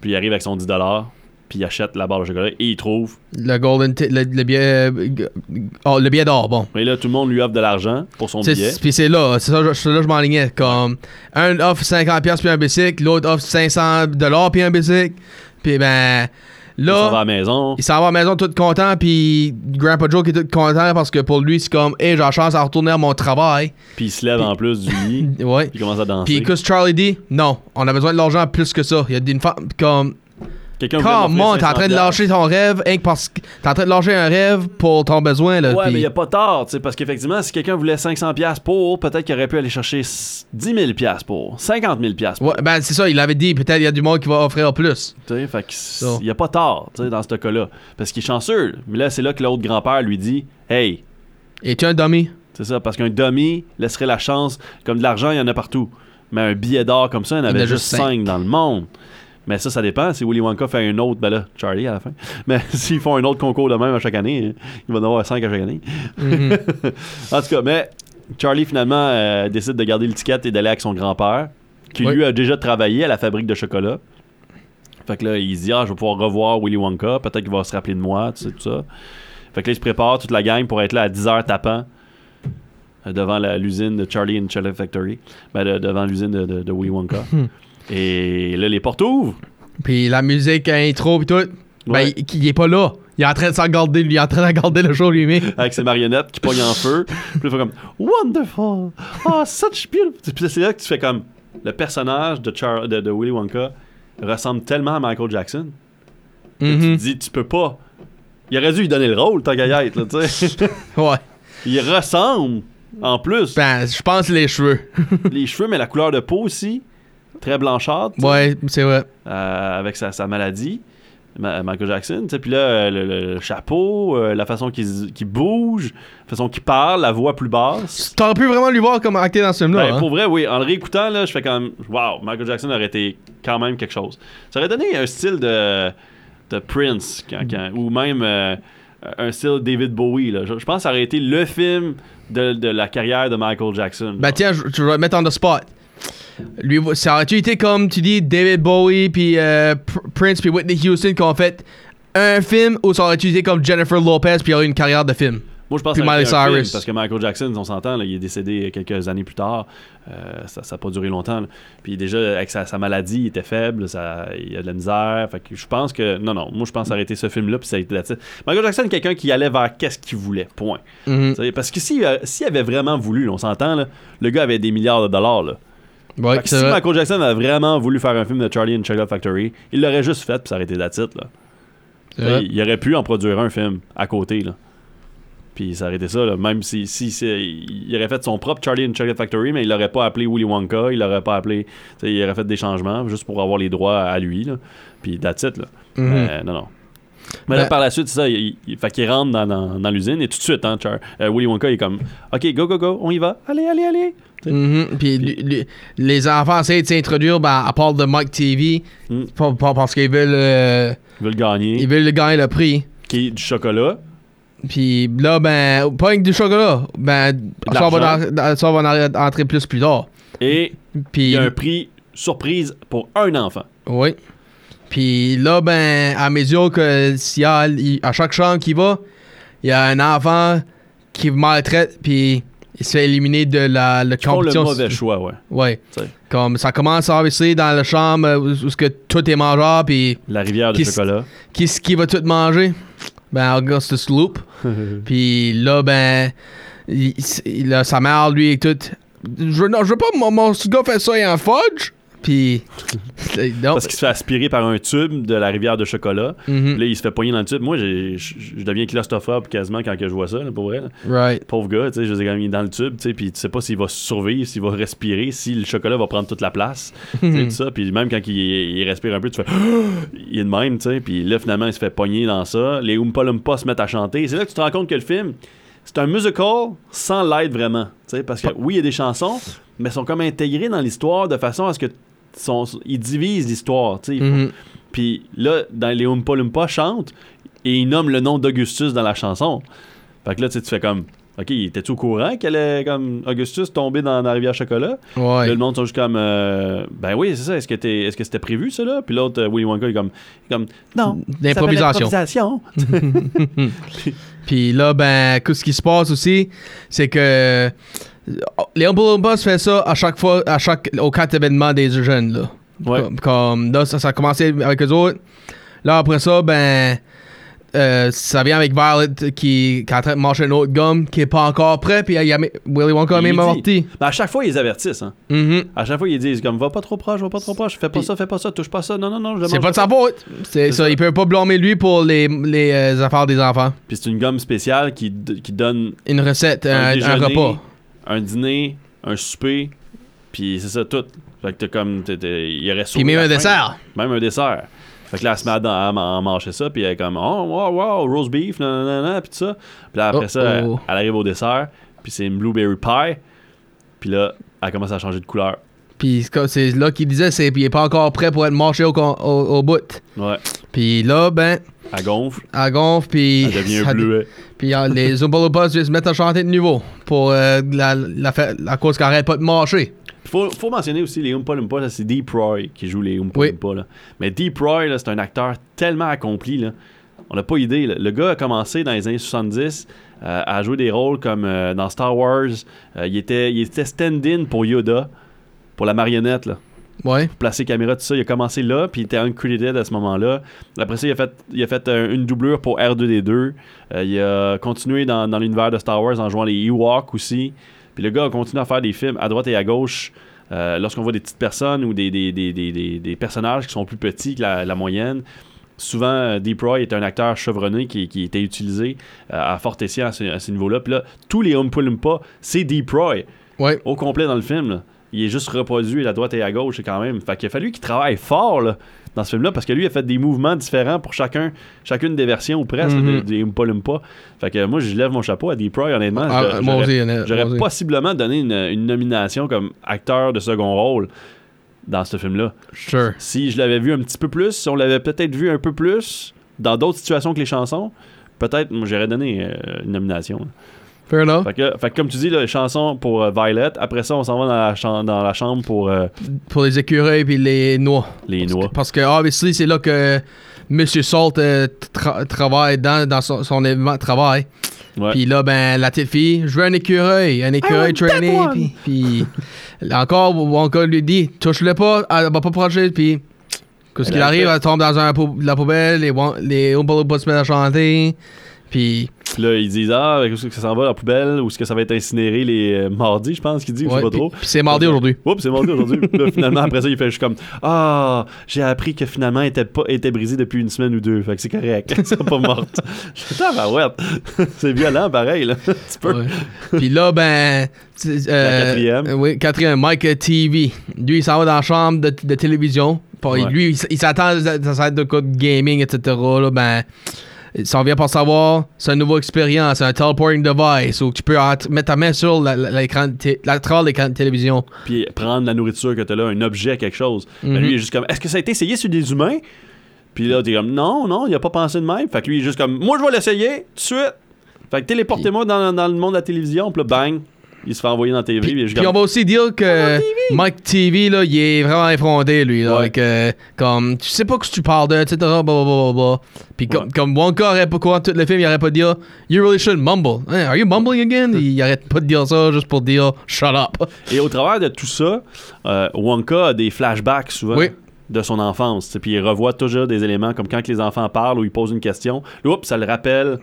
Puis il arrive avec son 10$, puis il achète la barre de chocolat, et il trouve. Le golden le, le billet euh, oh, le billet d'or bon Et là, tout le monde lui offre de l'argent pour son billet. puis c'est là c'est ça là je m'enlignais comme un offre 50 pièces puis un bicycle l'autre offre 500 dollars puis un bicycle puis ben Il s'en va à là la maison. il s'en va à la maison tout content puis Grandpa Joe qui est tout content parce que pour lui c'est comme hey j'ai la chance à retourner à mon travail Puis il se lève en plus du lit. ouais Puis il commence à danser. puis écoute Charlie dit non on a besoin de l'argent plus que ça il y a une femme comme Quelqu'un comment t'es en 500 train de lâcher ton rêve hein, parce que t'es en train de lâcher un rêve pour ton besoin là Ouais, mais il n'y a pas sais, parce qu'effectivement, si quelqu'un voulait 500$ pour, peut-être qu'il aurait pu aller chercher s- 10 000$ pour, 50 000$ pour. Ouais, ben c'est ça, il avait dit, peut-être il y a du monde qui va offrir plus. Tu fait Ça. il n'y a pas sais, dans ce cas-là. Parce qu'il est chanceux. Mais là, c'est là que l'autre grand-père lui dit Hey, Es-tu un dummy? c'est ça, parce qu'un dummy laisserait la chance, comme de l'argent, il y en a partout. Mais un billet d'or comme ça, il y en Il y en avait juste juste cinq. 5 dans le monde. Mais ça, ça dépend. Si Willy Wonka fait un autre, ben là, Charlie à la fin. Mais s'ils font un autre concours de même à chaque année, hein, il va en avoir 5 à chaque année. Mhm. en tout cas, mais Charlie finalement euh, décide de garder l'étiquette et d'aller avec son grand-père, qui Oui. lui a déjà travaillé à la fabrique de chocolat. Fait que là, il se dit, ah, je vais pouvoir revoir Willy Wonka, peut-être qu'il va se rappeler de moi, tu sais, tout ça. Fait que là, il se prépare, toute la gang, pour être là à 10h tapant euh, devant la- l'usine de Charlie and Chocolate Factory, ben, de- devant l'usine de, de- de Willy Wonka. Et là, les portes ouvrent. Puis la musique intro pis tout, ben il, il est pas là. Il est en train de s'en garder, il est en train de garder le show lui-même. avec ses marionnettes qui pognent en feu. Puis il fait comme Wonderful! Oh, such beautiful! Puis c'est là que tu fais comme le personnage de, Char- de, de Willy Wonka ressemble tellement à Michael Jackson. Tu te dis, tu peux pas. Il aurait dû lui donner le rôle, y être, là, tu sais. Ouais. Il ressemble, en plus. Ben, je pense les cheveux. les cheveux, mais la couleur de peau aussi. Très blanchâtre. ouais, c'est vrai. euh, avec sa, sa maladie. Ma- Michael Jackson, puis là, euh, le, chapeau, euh, la façon qu'il bouge, la façon qu'il parle, la voix plus basse. T'aurais pu vraiment lui voir comme acter dans ce film-là. Ben, hein? Pour vrai, oui. En le réécoutant, là, je fais comme Wow, Michael Jackson aurait été quand même quelque chose. Ça aurait donné un style de, de Prince, quand- quand- ou même euh, un style David Bowie. Là. Je, je pense que ça aurait été le film de, de la carrière de Michael Jackson. Ben tiens, je, je vais mettre on the spot. Lui, ça aurait-tu été comme tu dis David Bowie puis euh, Pr- Prince puis Whitney Houston qui ont fait un film ou ça aurait-tu été comme Jennifer Lopez puis il aurait eu une carrière de film? Moi, je pense Puis aurait Miley un film, Cyrus. parce que Michael Jackson, on s'entend, il est décédé quelques années plus tard. Euh, ça n'a pas duré longtemps. là. Puis déjà, avec sa, sa maladie, il était faible, ça, il a de la misère. Fait que je pense que. Non, non, moi, je pense aurait été ce film-là, puis ça a été là Michael Jackson est quelqu'un qui allait vers qu'est-ce qu'il voulait, point. Mhm. Sais, Parce que s'il euh, s'il avait vraiment voulu, là, on s'entend, le gars avait des milliards de dollars. Là. Ouais, si vrai. Michael Jackson avait vraiment voulu faire un film de Charlie and Chocolate Factory, il l'aurait juste fait, puis été la titre. Là. Il, il aurait pu en produire un film à côté. Là. Puis été ça, là. même si, il aurait fait son propre Charlie and Chocolate Factory, mais il l'aurait pas appelé Willy Wonka, il l'aurait pas appelé. Il aurait fait des changements juste pour avoir les droits à lui. Là. Puis that's it, là. Mhm. Mais non, non. Mais là, Ben- par la suite, c'est ça. Il, il- fait qu'il rentre dans, dans, dans l'usine et tout de suite, hein, Char- euh, Willy Wonka il est comme OK, go, go, go, on y va. Allez, allez, allez. Mhm. Puis lui- les enfants essaient de s'introduire ben, à part de Mike TV Mm. pas- pas parce qu'ils veulent, euh, Ils veulent gagner. ils veulent gagner le prix. Qui est du chocolat. Puis là, ben, pas avec du chocolat. Ben, ça va, ça va en- entrer plus plus tard. Et il Puis, y a un prix surprise pour un enfant. oui. Puis là, ben, à mesure que s'il y a, il- à chaque chambre qu'il va, il y a un enfant qui maltraite, puis il se fait éliminer de la, la font le compétition. mauvais choix, ouais. Ouais. T'sais. Comme ça commence à baisser dans la chambre euh, où, que tout est mangeable, puis La rivière de Qui- chocolat. qui, qui va tout manger? Ben, Augustus Loop. Puis là, ben, il- il- là, sa mère, lui, et tout. Je, non, je veux pas, mon, mon gars fait ça et un fudge. Puis. Parce qu'il se fait aspirer par un tube de la rivière de chocolat. Mhm. Là, il se fait poigner dans le tube. Moi, j'ai- je deviens claustrophobe quasiment quand que je vois ça, là, pour vrai. là. Right. Pauvre gars, tu sais, je quand il est dans le tube, tu sais, puis tu sais pas s'il va survivre, s'il va respirer, si le chocolat va prendre toute la place, tout ça. Puis même quand il, il respire un peu, tu fais il est de même, tu sais. Puis là, finalement, il se fait pogner dans ça. Les Oompa Loompa se mettent à chanter. C'est là que tu te rends compte que le film, c'est un musical sans l'aide vraiment, tu sais, parce que oui, il y a des chansons, mais elles sont comme intégrées dans l'histoire de façon à ce que sont, ils divisent l'histoire, Mhm. puis là, dans les Oompa Loompa chantent et ils nomment le nom d'Augustus dans la chanson. Fait que là, tu fais comme. OK, était-tu au courant qu'elle est comme Augustus tombé dans la rivière chocolat? Ouais. Là, le monde sont juste comme. euh, ben oui, c'est ça. Est-ce que, est-ce que c'était prévu, ça, là? Puis l'autre, euh, Willy Wonka, il est comme. comme non. D'improvisation. Puis là, ben, ce qui se passe aussi, c'est que euh, les Humble fait ça à chaque fois, à chaque, aux quatre événemements des jeunes, là. Ouais. Comme, comme- là, ça, ça a commencé avec eux autres. Là, après ça, ben, euh, ça vient avec Violet qui, qui est en train de manger une autre gomme qui est pas encore prêt, puis il y a Willy Wonka Il même dit. amorti. Ben, à chaque fois, ils avertissent. Hein. Mhm. À chaque fois, ils disent comme va pas trop proche, va pas trop proche, fais pas ça, fais pas ça, touche pas ça. Non, non, non, C'est pas de sa faute. C'est ça, ça. il peut pas blâmer lui pour les, les euh, affaires des enfants. Puis c'est une gomme spéciale qui, donne Une recette, un, un, un déjeuner, repas. un dîner, un souper, puis c'est ça tout. Fait que t'as comme. t'es- t'es- il aurait Puis sauvé même un dessert. Même un dessert. Fait que là, elle se met à, à, à manger ça, puis elle est comme, oh, wow, wow, roast beef, nan, nan, nan, puis tout ça. Puis là, après Oh, ça, elle, oh. elle arrive au dessert, puis c'est une blueberry pie. Puis là, elle commence à changer de couleur. Puis c'est là qu'il disait, c'est, puis il est pas encore prêt pour être mangé au, con- au, au bout. Ouais. Puis là, ben, Elle gonfle, elle gonfle, puis. elle devient bleuet. Puis euh, les Oompa Loompas se mettent à chanter de nouveau pour euh, la, la, fa- la cause qu'elle arrête pas de marcher. Faut, faut mentionner aussi les Oompa Loompa, c'est Deep Roy qui joue les Oompa Oui. Loompa. Là. Mais Deep Roy, là, c'est un acteur tellement accompli. Là. On n'a pas idée. là. Le gars a commencé dans les années 70 euh, à jouer des rôles comme euh, dans Star Wars. Euh, il était, il était stand-in pour Yoda, pour la marionnette. Là. Ouais. Placer caméra, tout ça. Il a commencé là, puis il était uncredited à ce moment-là. Après ça, il a fait, il a fait une doublure pour R2D2. Euh, il a continué dans, dans l'univers de Star Wars en jouant les Ewoks aussi. Puis le gars a continué à faire des films à droite et à gauche. Euh, lorsqu'on voit des petites personnes ou des, des, des, des, personnages qui sont plus petits que la, la moyenne, souvent euh, Deep Roy est un acteur chevronné qui, qui était utilisé euh, à fort escient à ce, niveau-là. Puis là, tous les Oompa Loompa, c'est Deep Roy Ouais. au complet dans le film. là. Il est juste reproduit à droite et à gauche quand même. Fait qu'il a fallu qu'il travaille fort là, dans ce film-là parce que lui a fait des mouvements différents pour chacun, chacune des versions ou presque Mhm. des, des Oompa Loompa. Fait que moi, je lève mon chapeau à Deep Roy, honnêtement. Ah, j'aurais- possiblement donné une, une nomination comme acteur de second rôle dans ce film-là. Sure. Si je l'avais vu un petit peu plus, si on l'avait peut-être vu un peu plus dans d'autres situations que les chansons, peut-être j'aurais donné euh, une nomination. Fair enough. Fait que, fait que comme tu dis, la chanson pour euh, Violet. Après ça, on s'en va dans la, dans la chambre pour euh, Pour les écureuils puis les noix. les noix. Parce que, obviously, c'est là que Monsieur Salt euh, tra- travaille dans, dans son, son événement de travail. Ouais. Puis là, ben, la petite fille, je veux un écureuil, un écureuil traîné. Puis, puis là encore, Wonka lui dit, touche-le pas, elle va pas procher. Puis, qu'est-ce Elle qu'il a arrive, fait. elle tombe dans un pou- la poubelle, les, Won- les Oompa Loompas se mettent à chanter. Puis, là, ils disent Ah, est-ce que ça s'en va à la poubelle ou est-ce que ça va être incinéré les euh, mardis, je pense qu'il dit, ou je ouais, sais pas trop. puis c'est mardi aujourd'hui. Oups, c'est mardi aujourd'hui. Finalement, après ça, il fait juste comme Ah, j'ai appris que finalement, elle était, pas, était brisée depuis une semaine ou deux. Fait que c'est correct. Elle sera pas morte. Ouais. c'est violent, pareil, là. Ouais. Puis là, ben. euh, quatrième. euh, Oui, quatrième, Mike TV. Lui, il s'en va dans la chambre de, de télévision. Ouais. Lui, il, s'attend à ça être de quoi de gaming, etc. Là, ben. Il s'en vient pour savoir, c'est une nouvelle expérience, c'est un teleporting device où tu peux mettre ta main sur l'écran, la l'écran de télévision. Puis prendre la nourriture que t'as là, un objet, quelque chose. Ben, Mhm. lui, il est juste comme Est-ce que ça a été essayé sur des humains? Puis là, t'es comme Non, non, il a pas pensé de même. Fait que lui, il est juste comme Moi, je vais l'essayer tout de suite. Fait que téléportez-moi dans, dans le monde de la télévision. Puis là, bang, il se fait envoyer dans la TV. Puis, juste Puis on va aussi dire que Mike TV, là, il est vraiment effronté, lui. Là, Ouais. que, comme, tu sais pas que tu parles de, etc. Blah, blah, blah, blah. Puis comme, comme Wonka aurait pas courant tout le film, il arrête pas de dire You really should mumble. Hein, are you mumbling again? il arrête pas de dire ça juste pour dire Shut up. Et au travers de tout ça, euh, Wonka a des flashbacks souvent. Oui. De son enfance. Puis il revoit toujours des éléments comme quand les enfants parlent ou ils posent une question. Là, oups, ça le rappelle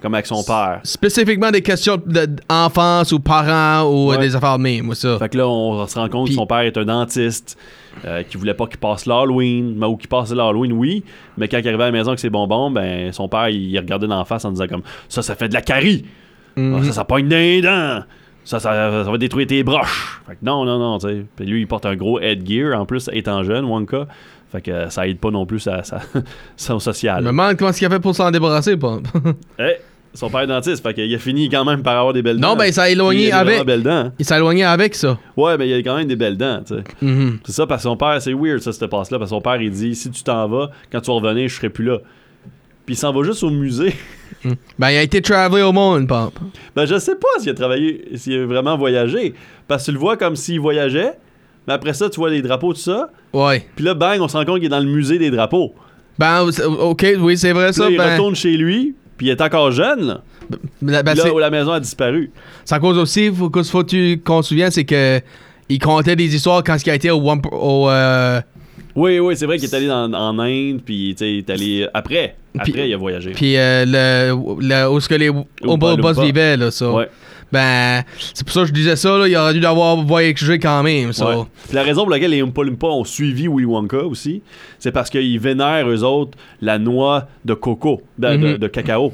comme avec son père. Spécifiquement des questions d'enfance ou parents ou euh, Ouais. des affaires de même, ou ça. Fait que là, on se rend compte que son père est un dentiste, euh, qui voulait pas qu'il passe l'Halloween, mais- ou qu'il passe l'Halloween, oui, mais quand il arrivait à la maison avec ses bonbons, ben son père, il regardait d'en face en disant comme ça, ça fait de la carie, Mhm. Ah, ça, ça pogne des dents, ça, ça, ça va détruire tes broches. Fait que non, non, non, tu sais. Puis lui, il porte un gros headgear, en plus, étant jeune, Wonka. Fait que euh, ça aide pas non plus sa- son social. Je me demande comment est-ce qu'il a fait pour s'en débarrasser, pas. Eh, son père est dentiste, fait qu'il a fini quand même par avoir des belles dents. Non, ben, ça a éloigné avec. belles dents. Il s'est éloigné avec ça. Ouais, mais il a quand même des belles dents, tu sais. Mhm. C'est ça, parce que son père, c'est weird, ça, cette passe-là, parce que son père, il dit si tu t'en vas, quand tu vas revenir, je serai plus là. Puis il s'en va juste au musée. Ben, il a été travelé au monde, Pop. ben, je sais pas s'il a travaillé, s'il a vraiment voyagé. Parce que tu le vois comme s'il voyageait, mais après ça, tu vois les drapeaux, tout ça. Ouais. Puis là, bang, on se rend compte qu'il est dans le musée des drapeaux. Ben, ok, oui, c'est vrai ça. là, il ben, retourne chez lui, puis il est encore jeune, là. ben, ben, là où la maison a disparu. Ça cause aussi, faut, faut tu- qu'on se souvienne, c'est que il comptait des histoires quand il a été au, au euh, Oui, oui, c'est vrai qu'il est allé en Inde, puis tu sais, il est allé après. Après, Puis- il a voyagé. puis euh, le, le- où ce que les Oompa. Loompas vivaient là, ça? Ouais. Ben, c'est pour ça que je disais ça là, il aurait dû l'avoir voyagé quand même, ça. Ouais. Puis la raison pour laquelle les Oompa Loompa ont suivi Willy Wonka aussi, c'est parce qu'ils vénèrent, eux autres, la noix de coco, de, Mhm. de cacao.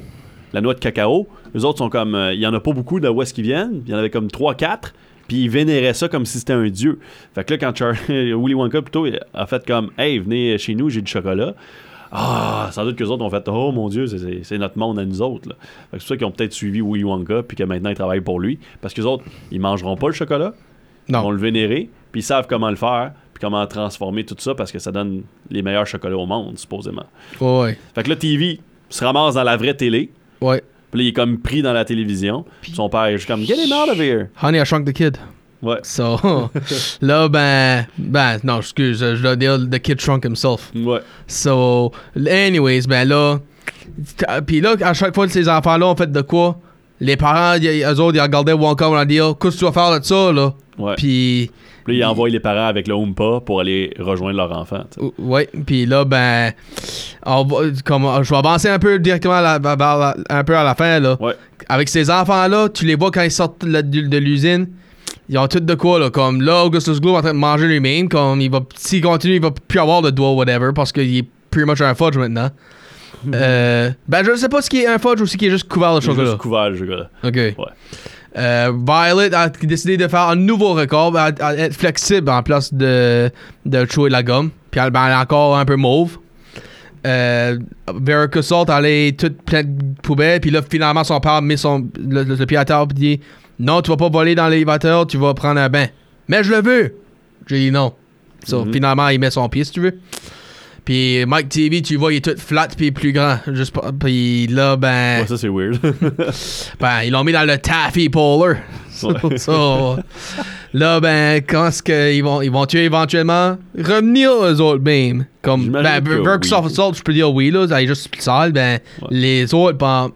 La noix de cacao. Eux autres sont comme. euh, Il y en a pas beaucoup de où est-ce qu'ils viennent. Il y en avait comme 3-4. Puis ils vénéraient ça comme si c'était un dieu. Fait que là, quand Char- Willy Wonka plutôt a fait comme Hey, venez chez nous, j'ai du chocolat. Ah, sans doute que les autres ont fait Oh mon Dieu, c'est- notre monde à nous autres. là. Fait que c'est pour ça qu'ils ont peut-être suivi Willy Wonka, puis que maintenant ils travaillent pour lui. Parce que les autres, ils mangeront pas le chocolat. Non. Ils vont le vénérer, puis ils savent comment le faire, puis comment transformer tout ça parce que ça donne les meilleurs chocolats au monde, supposément. Ouais, Fait que là, TV se ramasse dans la vraie télé, ouais. Puis là, il est comme pris dans la télévision. Son père est juste comme Get him out of here! Honey, I Shrunk the Kid. Ouais. So, là, ben, ben, non, excuse, je dois dire The Kid Shrunk himself. Ouais. So, anyways, ben là, puis là, à chaque fois que ces enfants-là ont fait de quoi, les parents, y- eux autres, ils regardaient Wonka, on leur dit, qu'est-ce que tu vas faire de ça, là? Ouais. Puis, Puis là, il envoie les parents avec le Oompa pour aller rejoindre leur enfant. tu sais. ou- ouais, puis là, ben, on va- comme, je vais avancer un peu directement à la- un peu à la fin, là. Ouais. Avec ces enfants-là, tu les vois quand ils sortent de, l'usine, ils ont tout de quoi, là, comme là, Augustus Gloop est en train de manger lui-même, comme il va, s'il continue, il va plus avoir de doigt, whatever, parce qu'il est pretty much un fudge maintenant. Euh, ben, je sais pas ce qui est un fudge ou ce qui est juste couvert de chocolat. juste couvert, le chocolat. Ok. Ouais. Euh, Violet a décidé de faire un nouveau record, à, à être flexible en place de, de chouer la gomme. Puis elle, ben, elle est encore un peu mauve. Euh, Verica Salt, elle est toute pleine de poubelles. Puis là, finalement, son père met son, le, le- le pied à terre et dit Non, tu vas pas voler dans l'élévateur, tu vas prendre un bain. Mais je le veux. J'ai dit non. So, Mhm. Finalement, il met son pied si tu veux. Puis Mike TV, tu vois, il est tout flat puis plus grand. Juste pas- Puis là, ben. Ouais, ça, c'est weird. Ben, ils l'ont mis dans le taffy polar. Ouais. so, là, ben, quand est-ce qu'ils vont, ils vont tuer éventuellement? Revenir eux autres même. Comme, ben, Burke oui. Soft Salt, je peux dire oui, là, ça est juste sale. Ben, Ouais. les autres, ben,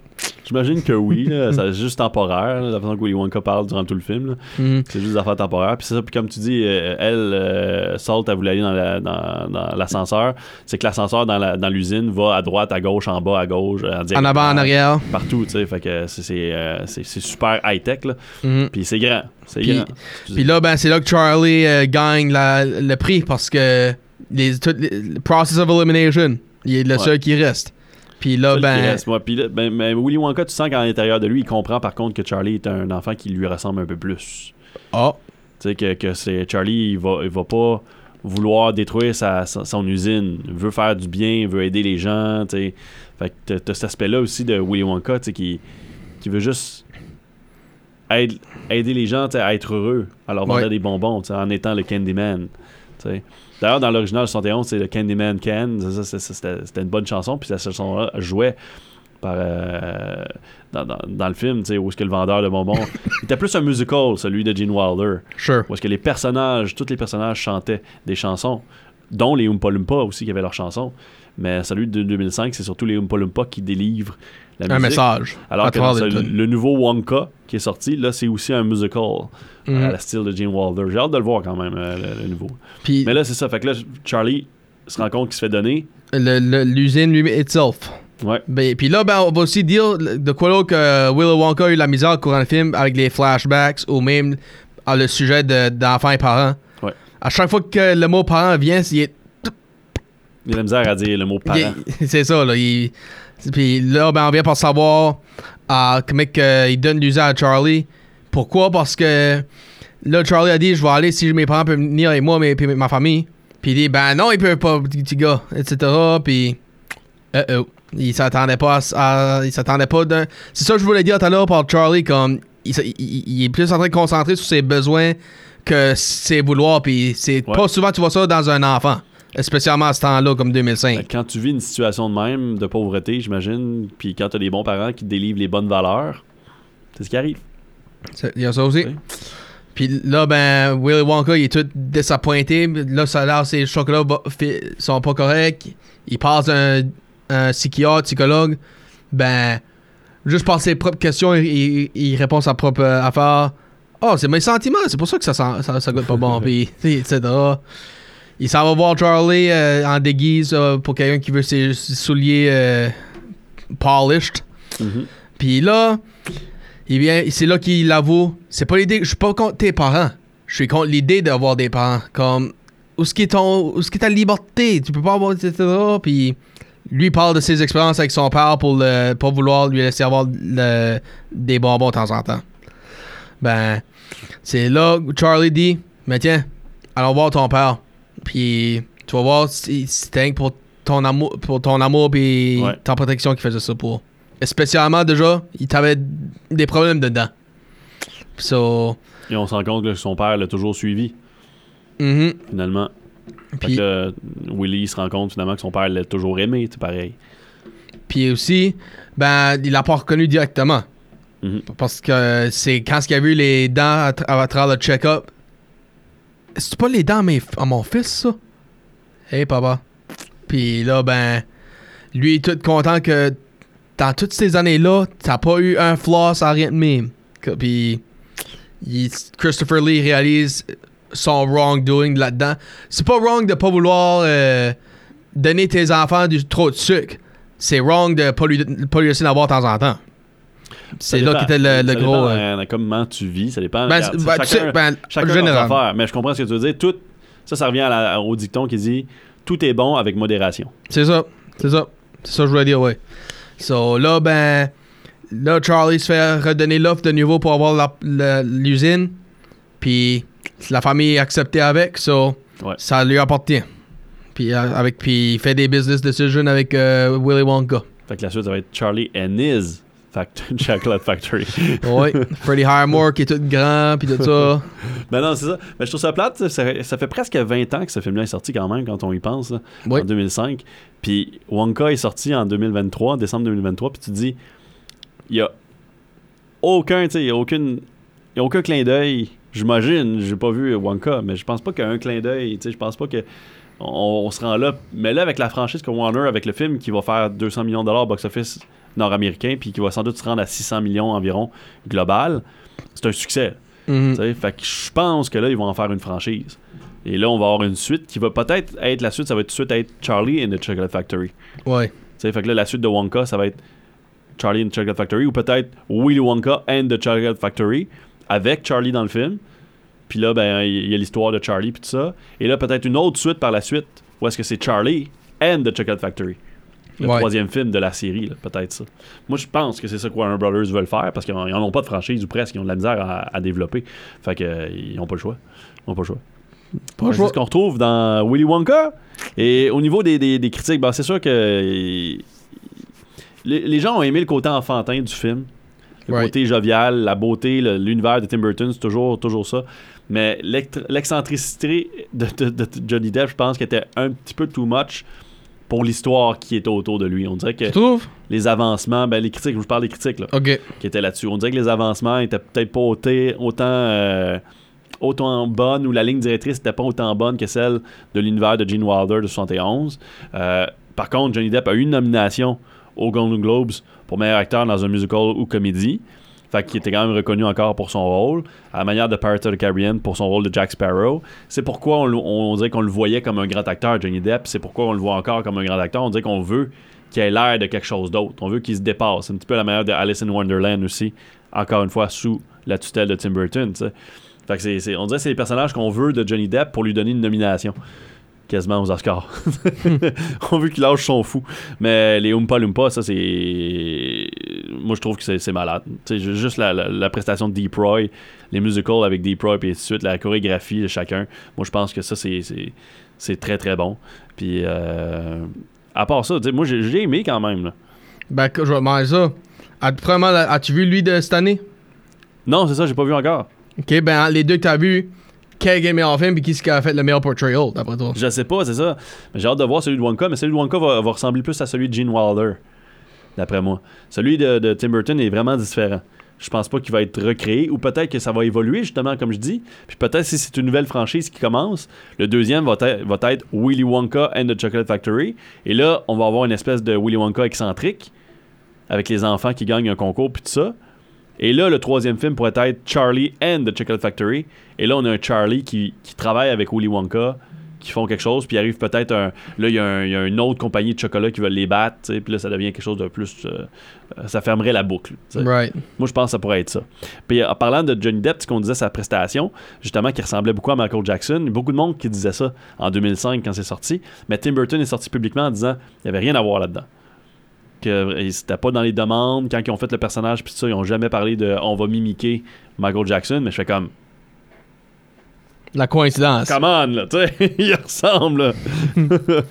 J'imagine que oui, là, ça- c'est juste temporaire, là, la façon que Willy Wonka parle durant tout le film. Mhm. C'est juste des affaires temporaires. Puis c'est ça, puis comme tu dis, euh, elle, euh, Salt, elle voulait aller dans, la- dans- dans l'ascenseur. C'est que l'ascenseur dans la- dans l'usine va à droite, à gauche, en bas, à gauche, en, En diagonale, avant, en arrière. Partout, tu sais. Fait que c'est- c'est euh, c'est- c'est super high-tech, là. Mhm. Puis c'est grand. C'est Puis, grand. puis là, ben, c'est là que Charlie euh, gagne la- le prix parce que les, tout, les- le process of elimination, il est le Ouais. seul qui reste. Puis là, ben, reste, moi. Puis là, ben, ben, Willy Wonka, tu sens qu'à l'intérieur de lui, il comprend par contre que Charlie est un enfant qui lui ressemble un peu plus. oh, Tu sais, que, que c'est Charlie, il va, il va pas vouloir détruire sa, sa- son usine. Il veut faire du bien, il veut aider les gens, tu sais. Fait que t'as- cet aspect-là aussi de Willy Wonka, tu sais, qui, qui veut juste aide- aider les gens, à être heureux, à leur vendre Ouais. des bonbons, tu sais, en étant le Candyman, tu sais. D'ailleurs, dans l'original 71, c'est le Candyman Can. C'était c'était une bonne chanson, puis cette chanson-là jouait par, euh, dans, dans- dans le film, tu sais, où est-ce que le vendeur de bonbons... il était plus un musical, celui de Gene Wilder. sure. Où est-ce que les personnages, tous les personnages chantaient des chansons, dont les Oompa Loompa aussi qui avaient leurs chansons. Mais celui de 2005, c'est surtout les Oompa Loompa qui délivrent la Un musique. message. Alors que le nouveau Wonka qui est sorti, là, c'est aussi un musical Mhm. à la style de Gene Wilder. J'ai hâte de le voir quand même, euh, le, le nouveau. Puis Mais là, c'est ça. Fait que là, Charlie se rend compte qu'il se fait donner. l'usine lui itself. Ouais. Ben, puis là, ben, on va aussi dire de quoi là que Willy Wonka a eu la misère au courant du film avec les flashbacks ou même à le sujet de- d'enfants et parents. Ouais. À chaque fois que le mot parent vient, il est Il a la misère à dire le mot parent. C'est ça, là. il- Puis là, ben, on vient pour savoir euh, comment il donne l'usage à Charlie. Pourquoi? Parce que là, Charlie a dit Je vais aller si mes parents peuvent venir avec moi, mais puis ma famille. Puis il dit Ben non, ils peuvent pas, petit gars, etc. Puis. Uh oh. Il s'attendait pas à. à- il s'attendait pas d'un. C'est ça que je voulais dire tout à l'heure par Charlie, comme. Il, s- il- il- il est plus en train de concentrer sur ses besoins que ses vouloirs. Puis c'est Ouais. pas souvent tu vois ça dans un enfant. Spécialement à ce temps-là, comme 2005. Fait que Quand tu vis une situation de même, de pauvreté, j'imagine, puis quand tu as des bons parents qui te délivrent les bonnes valeurs, c'est ce qui arrive. Il y a ça aussi. Oui. Puis là, ben, Willy Wonka, il est tout désappointé. Là, ça a l'air que ses chocolats sont pas corrects. Il passe un, un psychiatre, psychologue. Ben, juste par ses propres questions, il, il- il répond sa propre affaire. Oh, c'est mes sentiments, c'est pour ça que ça, sent- ça, ça goûte pas bon. Puis, etc. Il s'en va voir Charlie euh, en déguise euh, pour quelqu'un qui veut ses ses souliers euh, polished. Mhm. Puis là, il vient, c'est là qu'il avoue, c'est pas l'idée, je suis pas contre tes parents. Je suis contre l'idée d'avoir des parents. Comme, où est-ce qui est ton, où est-ce qui est ta liberté? Tu peux pas avoir, etc. Puis lui parle de ses expériences avec son père pour le, pas vouloir lui laisser avoir le- des bonbons de temps en temps. Ben, c'est là que Charlie dit, mais tiens, allons voir ton père. Puis tu vas voir c'était pour ton amour, pour ton amour puis Ouais. ta protection qu'il faisait ça pour. Et spécialement déjà, il t'avait des problèmes dedans. So, Et on se rend compte que son père l'a toujours suivi, mhm. finalement. Puis- que là, Willy se rend compte finalement que son père l'a toujours aimé, c'est pareil. Puis aussi, ben, il l'a pas reconnu directement. Mhm. Parce que c'est quand il a vu les dents à, tra- à travers le check-up. C'est pas les dents à, à mon fils, ça? Hey, papa. Puis là, ben, lui est tout content que dans toutes ces années-là, t'as pas eu un floss à rien de même. Puis Christopher Lee réalise son wrongdoing là-dedans. C'est pas wrong de pas vouloir euh, donner tes enfants du trop de sucre. C'est wrong de pas lui, pas lui laisser en avoir de temps en temps. C'est là qu'était le, le ça gros. dépend, euh, euh, comment tu vis, ça dépend. Ben, c'est- ben, tu sais, ben, chacun en a général. mais je comprends ce que tu veux dire. Tout, ça, ça revient à la- au dicton qui dit tout est bon avec modération. C'est ça. C'est ça. C'est ça que je voulais dire, ouais. So là, ben. Là, Charlie se fait redonner l'offre de nouveau pour avoir l'usine. Puis la famille est acceptée avec. So Ouais. ça lui appartient. Puis, euh, avec, puis il fait des business decisions avec euh, Willy Wonka. Fait que la suite, ça va être Charlie and his fact- Chocolate Factory. Ouais. Freddie Highmore qui est tout grand, puis tout ça. ben non, c'est ça. Mais je trouve ça plate. Ça, ça fait presque 20 ans que ce film-là est sorti quand même, quand on y pense, là, Oui. en 2005. Puis Wonka est sorti en 2023, décembre 2023. Puis tu te dis, il y a aucun, tu sais, il y a aucune, y a aucun clin d'œil. J'imagine, j'ai pas vu Wonka, mais je pense pas qu'il y a un clin d'œil. Tu sais, je pense pas que on, on se rend là. Mais là, avec la franchise que Warner, avec le film qui va faire 200 millions de dollars box-office nord-américain, puis qui va sans doute se rendre à 600 millions environ global, c'est un succès. Mhm. Fait que je pense que là, ils vont en faire une franchise. Et là, on va avoir une suite qui va peut-être être la suite, ça va être tout de suite être Charlie and the Chocolate Factory. Ouais. Fait que là, la suite de Wonka, ça va être Charlie and the Chocolate Factory ou peut-être Willy Wonka and the Chocolate Factory avec Charlie dans le film. Puis là, ben, il y a l'histoire de Charlie puis tout ça. Et là, peut-être une autre suite par la suite où est-ce que c'est Charlie and the Chocolate Factory. Le Ouais. troisième film de la série, peut-être ça. Moi, je pense que c'est ça que Warner Brothers veulent faire parce qu'ils n'en ont pas de franchise ou presque. Ils ont de la misère à, à développer. Fait que, euh, ils n'ont pas le choix. Ils n'ont pas le choix. C'est ce qu'on retrouve dans Willy Wonka. Et au niveau des, des- des critiques, ben, c'est sûr que les, les gens ont aimé le côté enfantin du film. Le Right. côté jovial, la beauté, l'univers de Tim Burton, c'est toujours, toujours ça. Mais l'excentricité de, de- de Johnny Depp, je pense qu'elle était un petit peu too much pour l'histoire qui était autour de lui. On dirait que les avancements, ben les critiques, je vous parle des critiques là, qui étaient là-dessus. On dirait que les avancements étaient peut-être pas auté- autant euh, autant bonnes ou la ligne directrice n'était pas autant bonne que celle de l'univers de Gene Wilder de 71. Euh, par contre, Johnny Depp a eu une nomination aux Golden Globes pour meilleur acteur dans un musical ou comédie. Fait qu'il était quand même reconnu encore pour son rôle, à la manière de Pirates of the Caribbean pour son rôle de Jack Sparrow. C'est pourquoi on, on dirait qu'on le voyait comme un grand acteur, Johnny Depp. C'est pourquoi on le voit encore comme un grand acteur. On dirait qu'on veut qu'il ait l'air de quelque chose d'autre. On veut qu'il se dépasse. C'est un petit peu la manière de Alice in Wonderland aussi, encore une fois sous la tutelle de Tim Burton. Fait que c'est- on dirait que c'est les personnages qu'on veut de Johnny Depp pour lui donner une nomination. Quasiment aux Oscars. on veut qu'il lâche son fou. Mais les Oompa Loompa, ça c'est. Moi je trouve que c'est, malade. Tu sais, ju- juste la, la- la prestation de Deep Roy, les musicals avec Deep Roy, puis de suite, la chorégraphie de chacun. Moi je pense que ça c'est, très très bon. Puis euh, à part ça, moi j'ai, aimé quand même. là. Ben, je vais demander ça. As-tu vu lui de cette année? Non, c'est ça, j'ai pas vu encore. Ok, ben, les deux que t'as vu, quel est le meilleur film et qui a fait le meilleur portrayal, d'après toi? Je sais pas, c'est ça. Mais J'ai hâte de voir celui de Wonka, mais celui de Wonka va, va ressembler plus à celui de Gene Wilder, d'après moi. Celui de, de Tim Burton est vraiment différent. Je pense pas qu'il va être recréé, ou peut-être que ça va évoluer, justement, comme je dis. Puis peut-être si c'est une nouvelle franchise qui commence, le deuxième va, être- va être Willy Wonka and the Chocolate Factory. Et là, on va avoir une espèce de Willy Wonka excentrique, avec les enfants qui gagnent un concours, puis tout ça. Et là, le troisième film pourrait être Charlie and the Chocolate Factory. Et là, on a un Charlie qui travaille avec Willy Wonka, qui font quelque chose, puis il arrive peut-être un. Là, il y, a un- il y a une autre compagnie de chocolat qui veut les battre, puis là, ça devient quelque chose de plus. euh, euh, ça fermerait la boucle. Right. Moi, je pense que ça pourrait être ça. Puis en parlant de Johnny Depp, ce qu'on disait sa prestation, justement, qui ressemblait beaucoup à Michael Jackson, il y a beaucoup de monde qui disait ça en 2005 quand c'est sorti. Mais Tim Burton est sorti publiquement en disant qu'il n'y avait rien à voir là-dedans. Que euh, c'était pas dans les demandes. Quand ils ont fait le personnage, puis ça, ils ont jamais parlé de on va mimiquer Michael Jackson. Mais je fais comme, La coïncidence. come on, là, tu sais, il ressemble, là.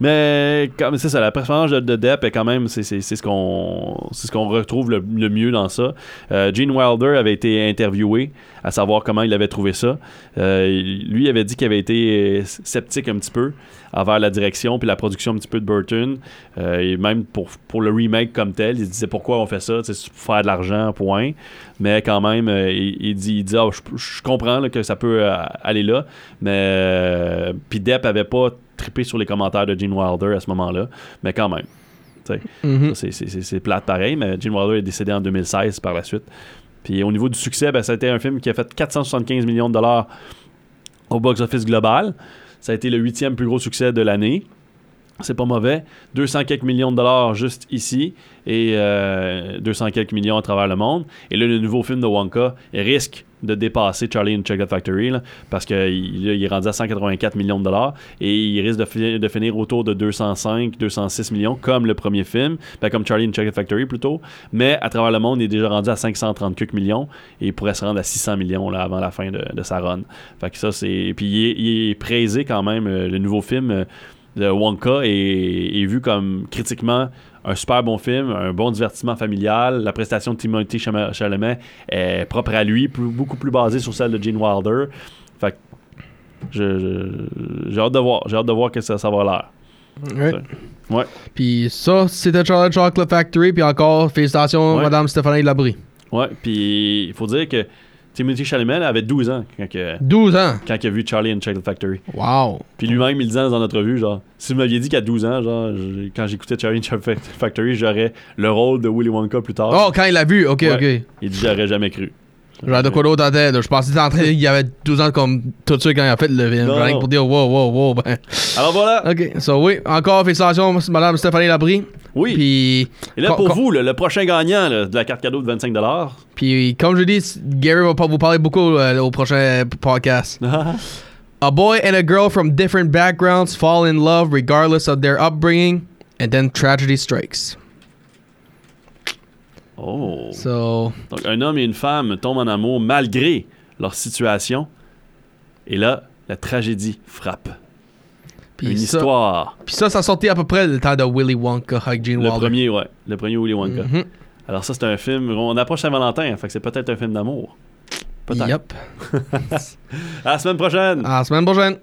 Mais comme c'est ça, la personnage de, de Depp est quand même c'est, ce qu'on retrouve le, le mieux dans ça. Euh, Gene Wilder avait été interviewé à savoir comment il avait trouvé ça. Euh, lui avait dit qu'il avait été euh, sceptique un petit peu envers la direction puis la production un petit peu de Burton même pour, le remake comme tel, il disait pourquoi on fait ça, c'est pour faire de l'argent point. Mais quand même, il, dit, il Ah, je, comprends que ça peut aller là, mais puis Depp avait pas trippé sur les commentaires de Gene Wilder à ce moment-là, mais quand même. Mhm. ça, c'est- plate pareil, mais Gene Wilder est décédé en 2016 par la suite. Puis au niveau du succès, ben, ça a été un film qui a fait 475 millions de dollars au box-office global. Ça a été le huitième plus gros succès de l'année. C'est pas mauvais. 200 quelques millions de dollars juste ici et euh, 200 quelques millions à travers le monde. Et là, le nouveau film de Wonka risque de dépasser Charlie and the Chocolate Factory parce qu'il il est rendu à 184 millions de dollars et il risque de, fi- de finir autour de 205, 206 millions comme le premier film, ben, comme Charlie and the Chocolate Factory plutôt. Mais à travers le monde, il est déjà rendu à 530 quelques millions et il pourrait se rendre à 600 millions là, avant la fin de, sa run. Fait que ça, c'est. Puis il est, il praisé quand même, euh, le nouveau film. euh, de Wonka est vu comme critiquement un super bon film, un bon divertissement familial. La prestation de Timothy Chalamet est propre à lui, plus- beaucoup plus basée sur celle de Gene Wilder. Fait que j'ai hâte de voir, j'ai hâte de voir que ça, ça va l'air. Right. Ouais. Puis ça, c'était Charlie Chocolate Factory. Puis encore, félicitations, Ouais. Madame Stéphanie Labrie. Ouais, puis il faut dire que Timothy Chalamet là, avait 12 ans quand, que- 12 ans? quand il a vu Charlie and Chocolate Factory. Wow. Puis lui-même, il disait dans notre revue, genre, si vous m'aviez dit qu'à 12 ans, genre, je- quand j'écoutais Charlie and Chocolate Factory, j'aurais le rôle de Willy Wonka plus tard. Oh, quand il l'a vu, ok, Ouais. ok. Il dit, j'aurais jamais cru. Genre de quoi d'autre en tête. Je pensais qu'il était en train- il avait 12 ans comme tout de suite quand il a fait le film. Rien pour dire wow, wow, wow. Ben. Alors voilà. Ok, so oui, encore félicitations, Madame Stéphanie Labrie. Oui. Puis, Et là, pour vous, le, le prochain gagnant là, de la carte cadeau de 25 puis comme je dis, Gary va pas vous parler beaucoup euh, au prochain podcast. A boy and a girl from different backgrounds fall in love regardless of their upbringing, and then tragedy strikes. Oh. So, Donc, un homme et une femme tombent en amour malgré leur situation. Et là, la tragédie frappe. puis une ça, histoire. Puis ça, ça sortait à peu près le temps de Willy Wonka avec Gene Le Wilder. premier, ouais. Le premier Willy Wonka. Mhm. Alors ça, c'est un film... On approche Saint-Valentin, fait que c'est peut-être un film d'amour. Peut-être. Yep. À la semaine prochaine! À la semaine prochaine.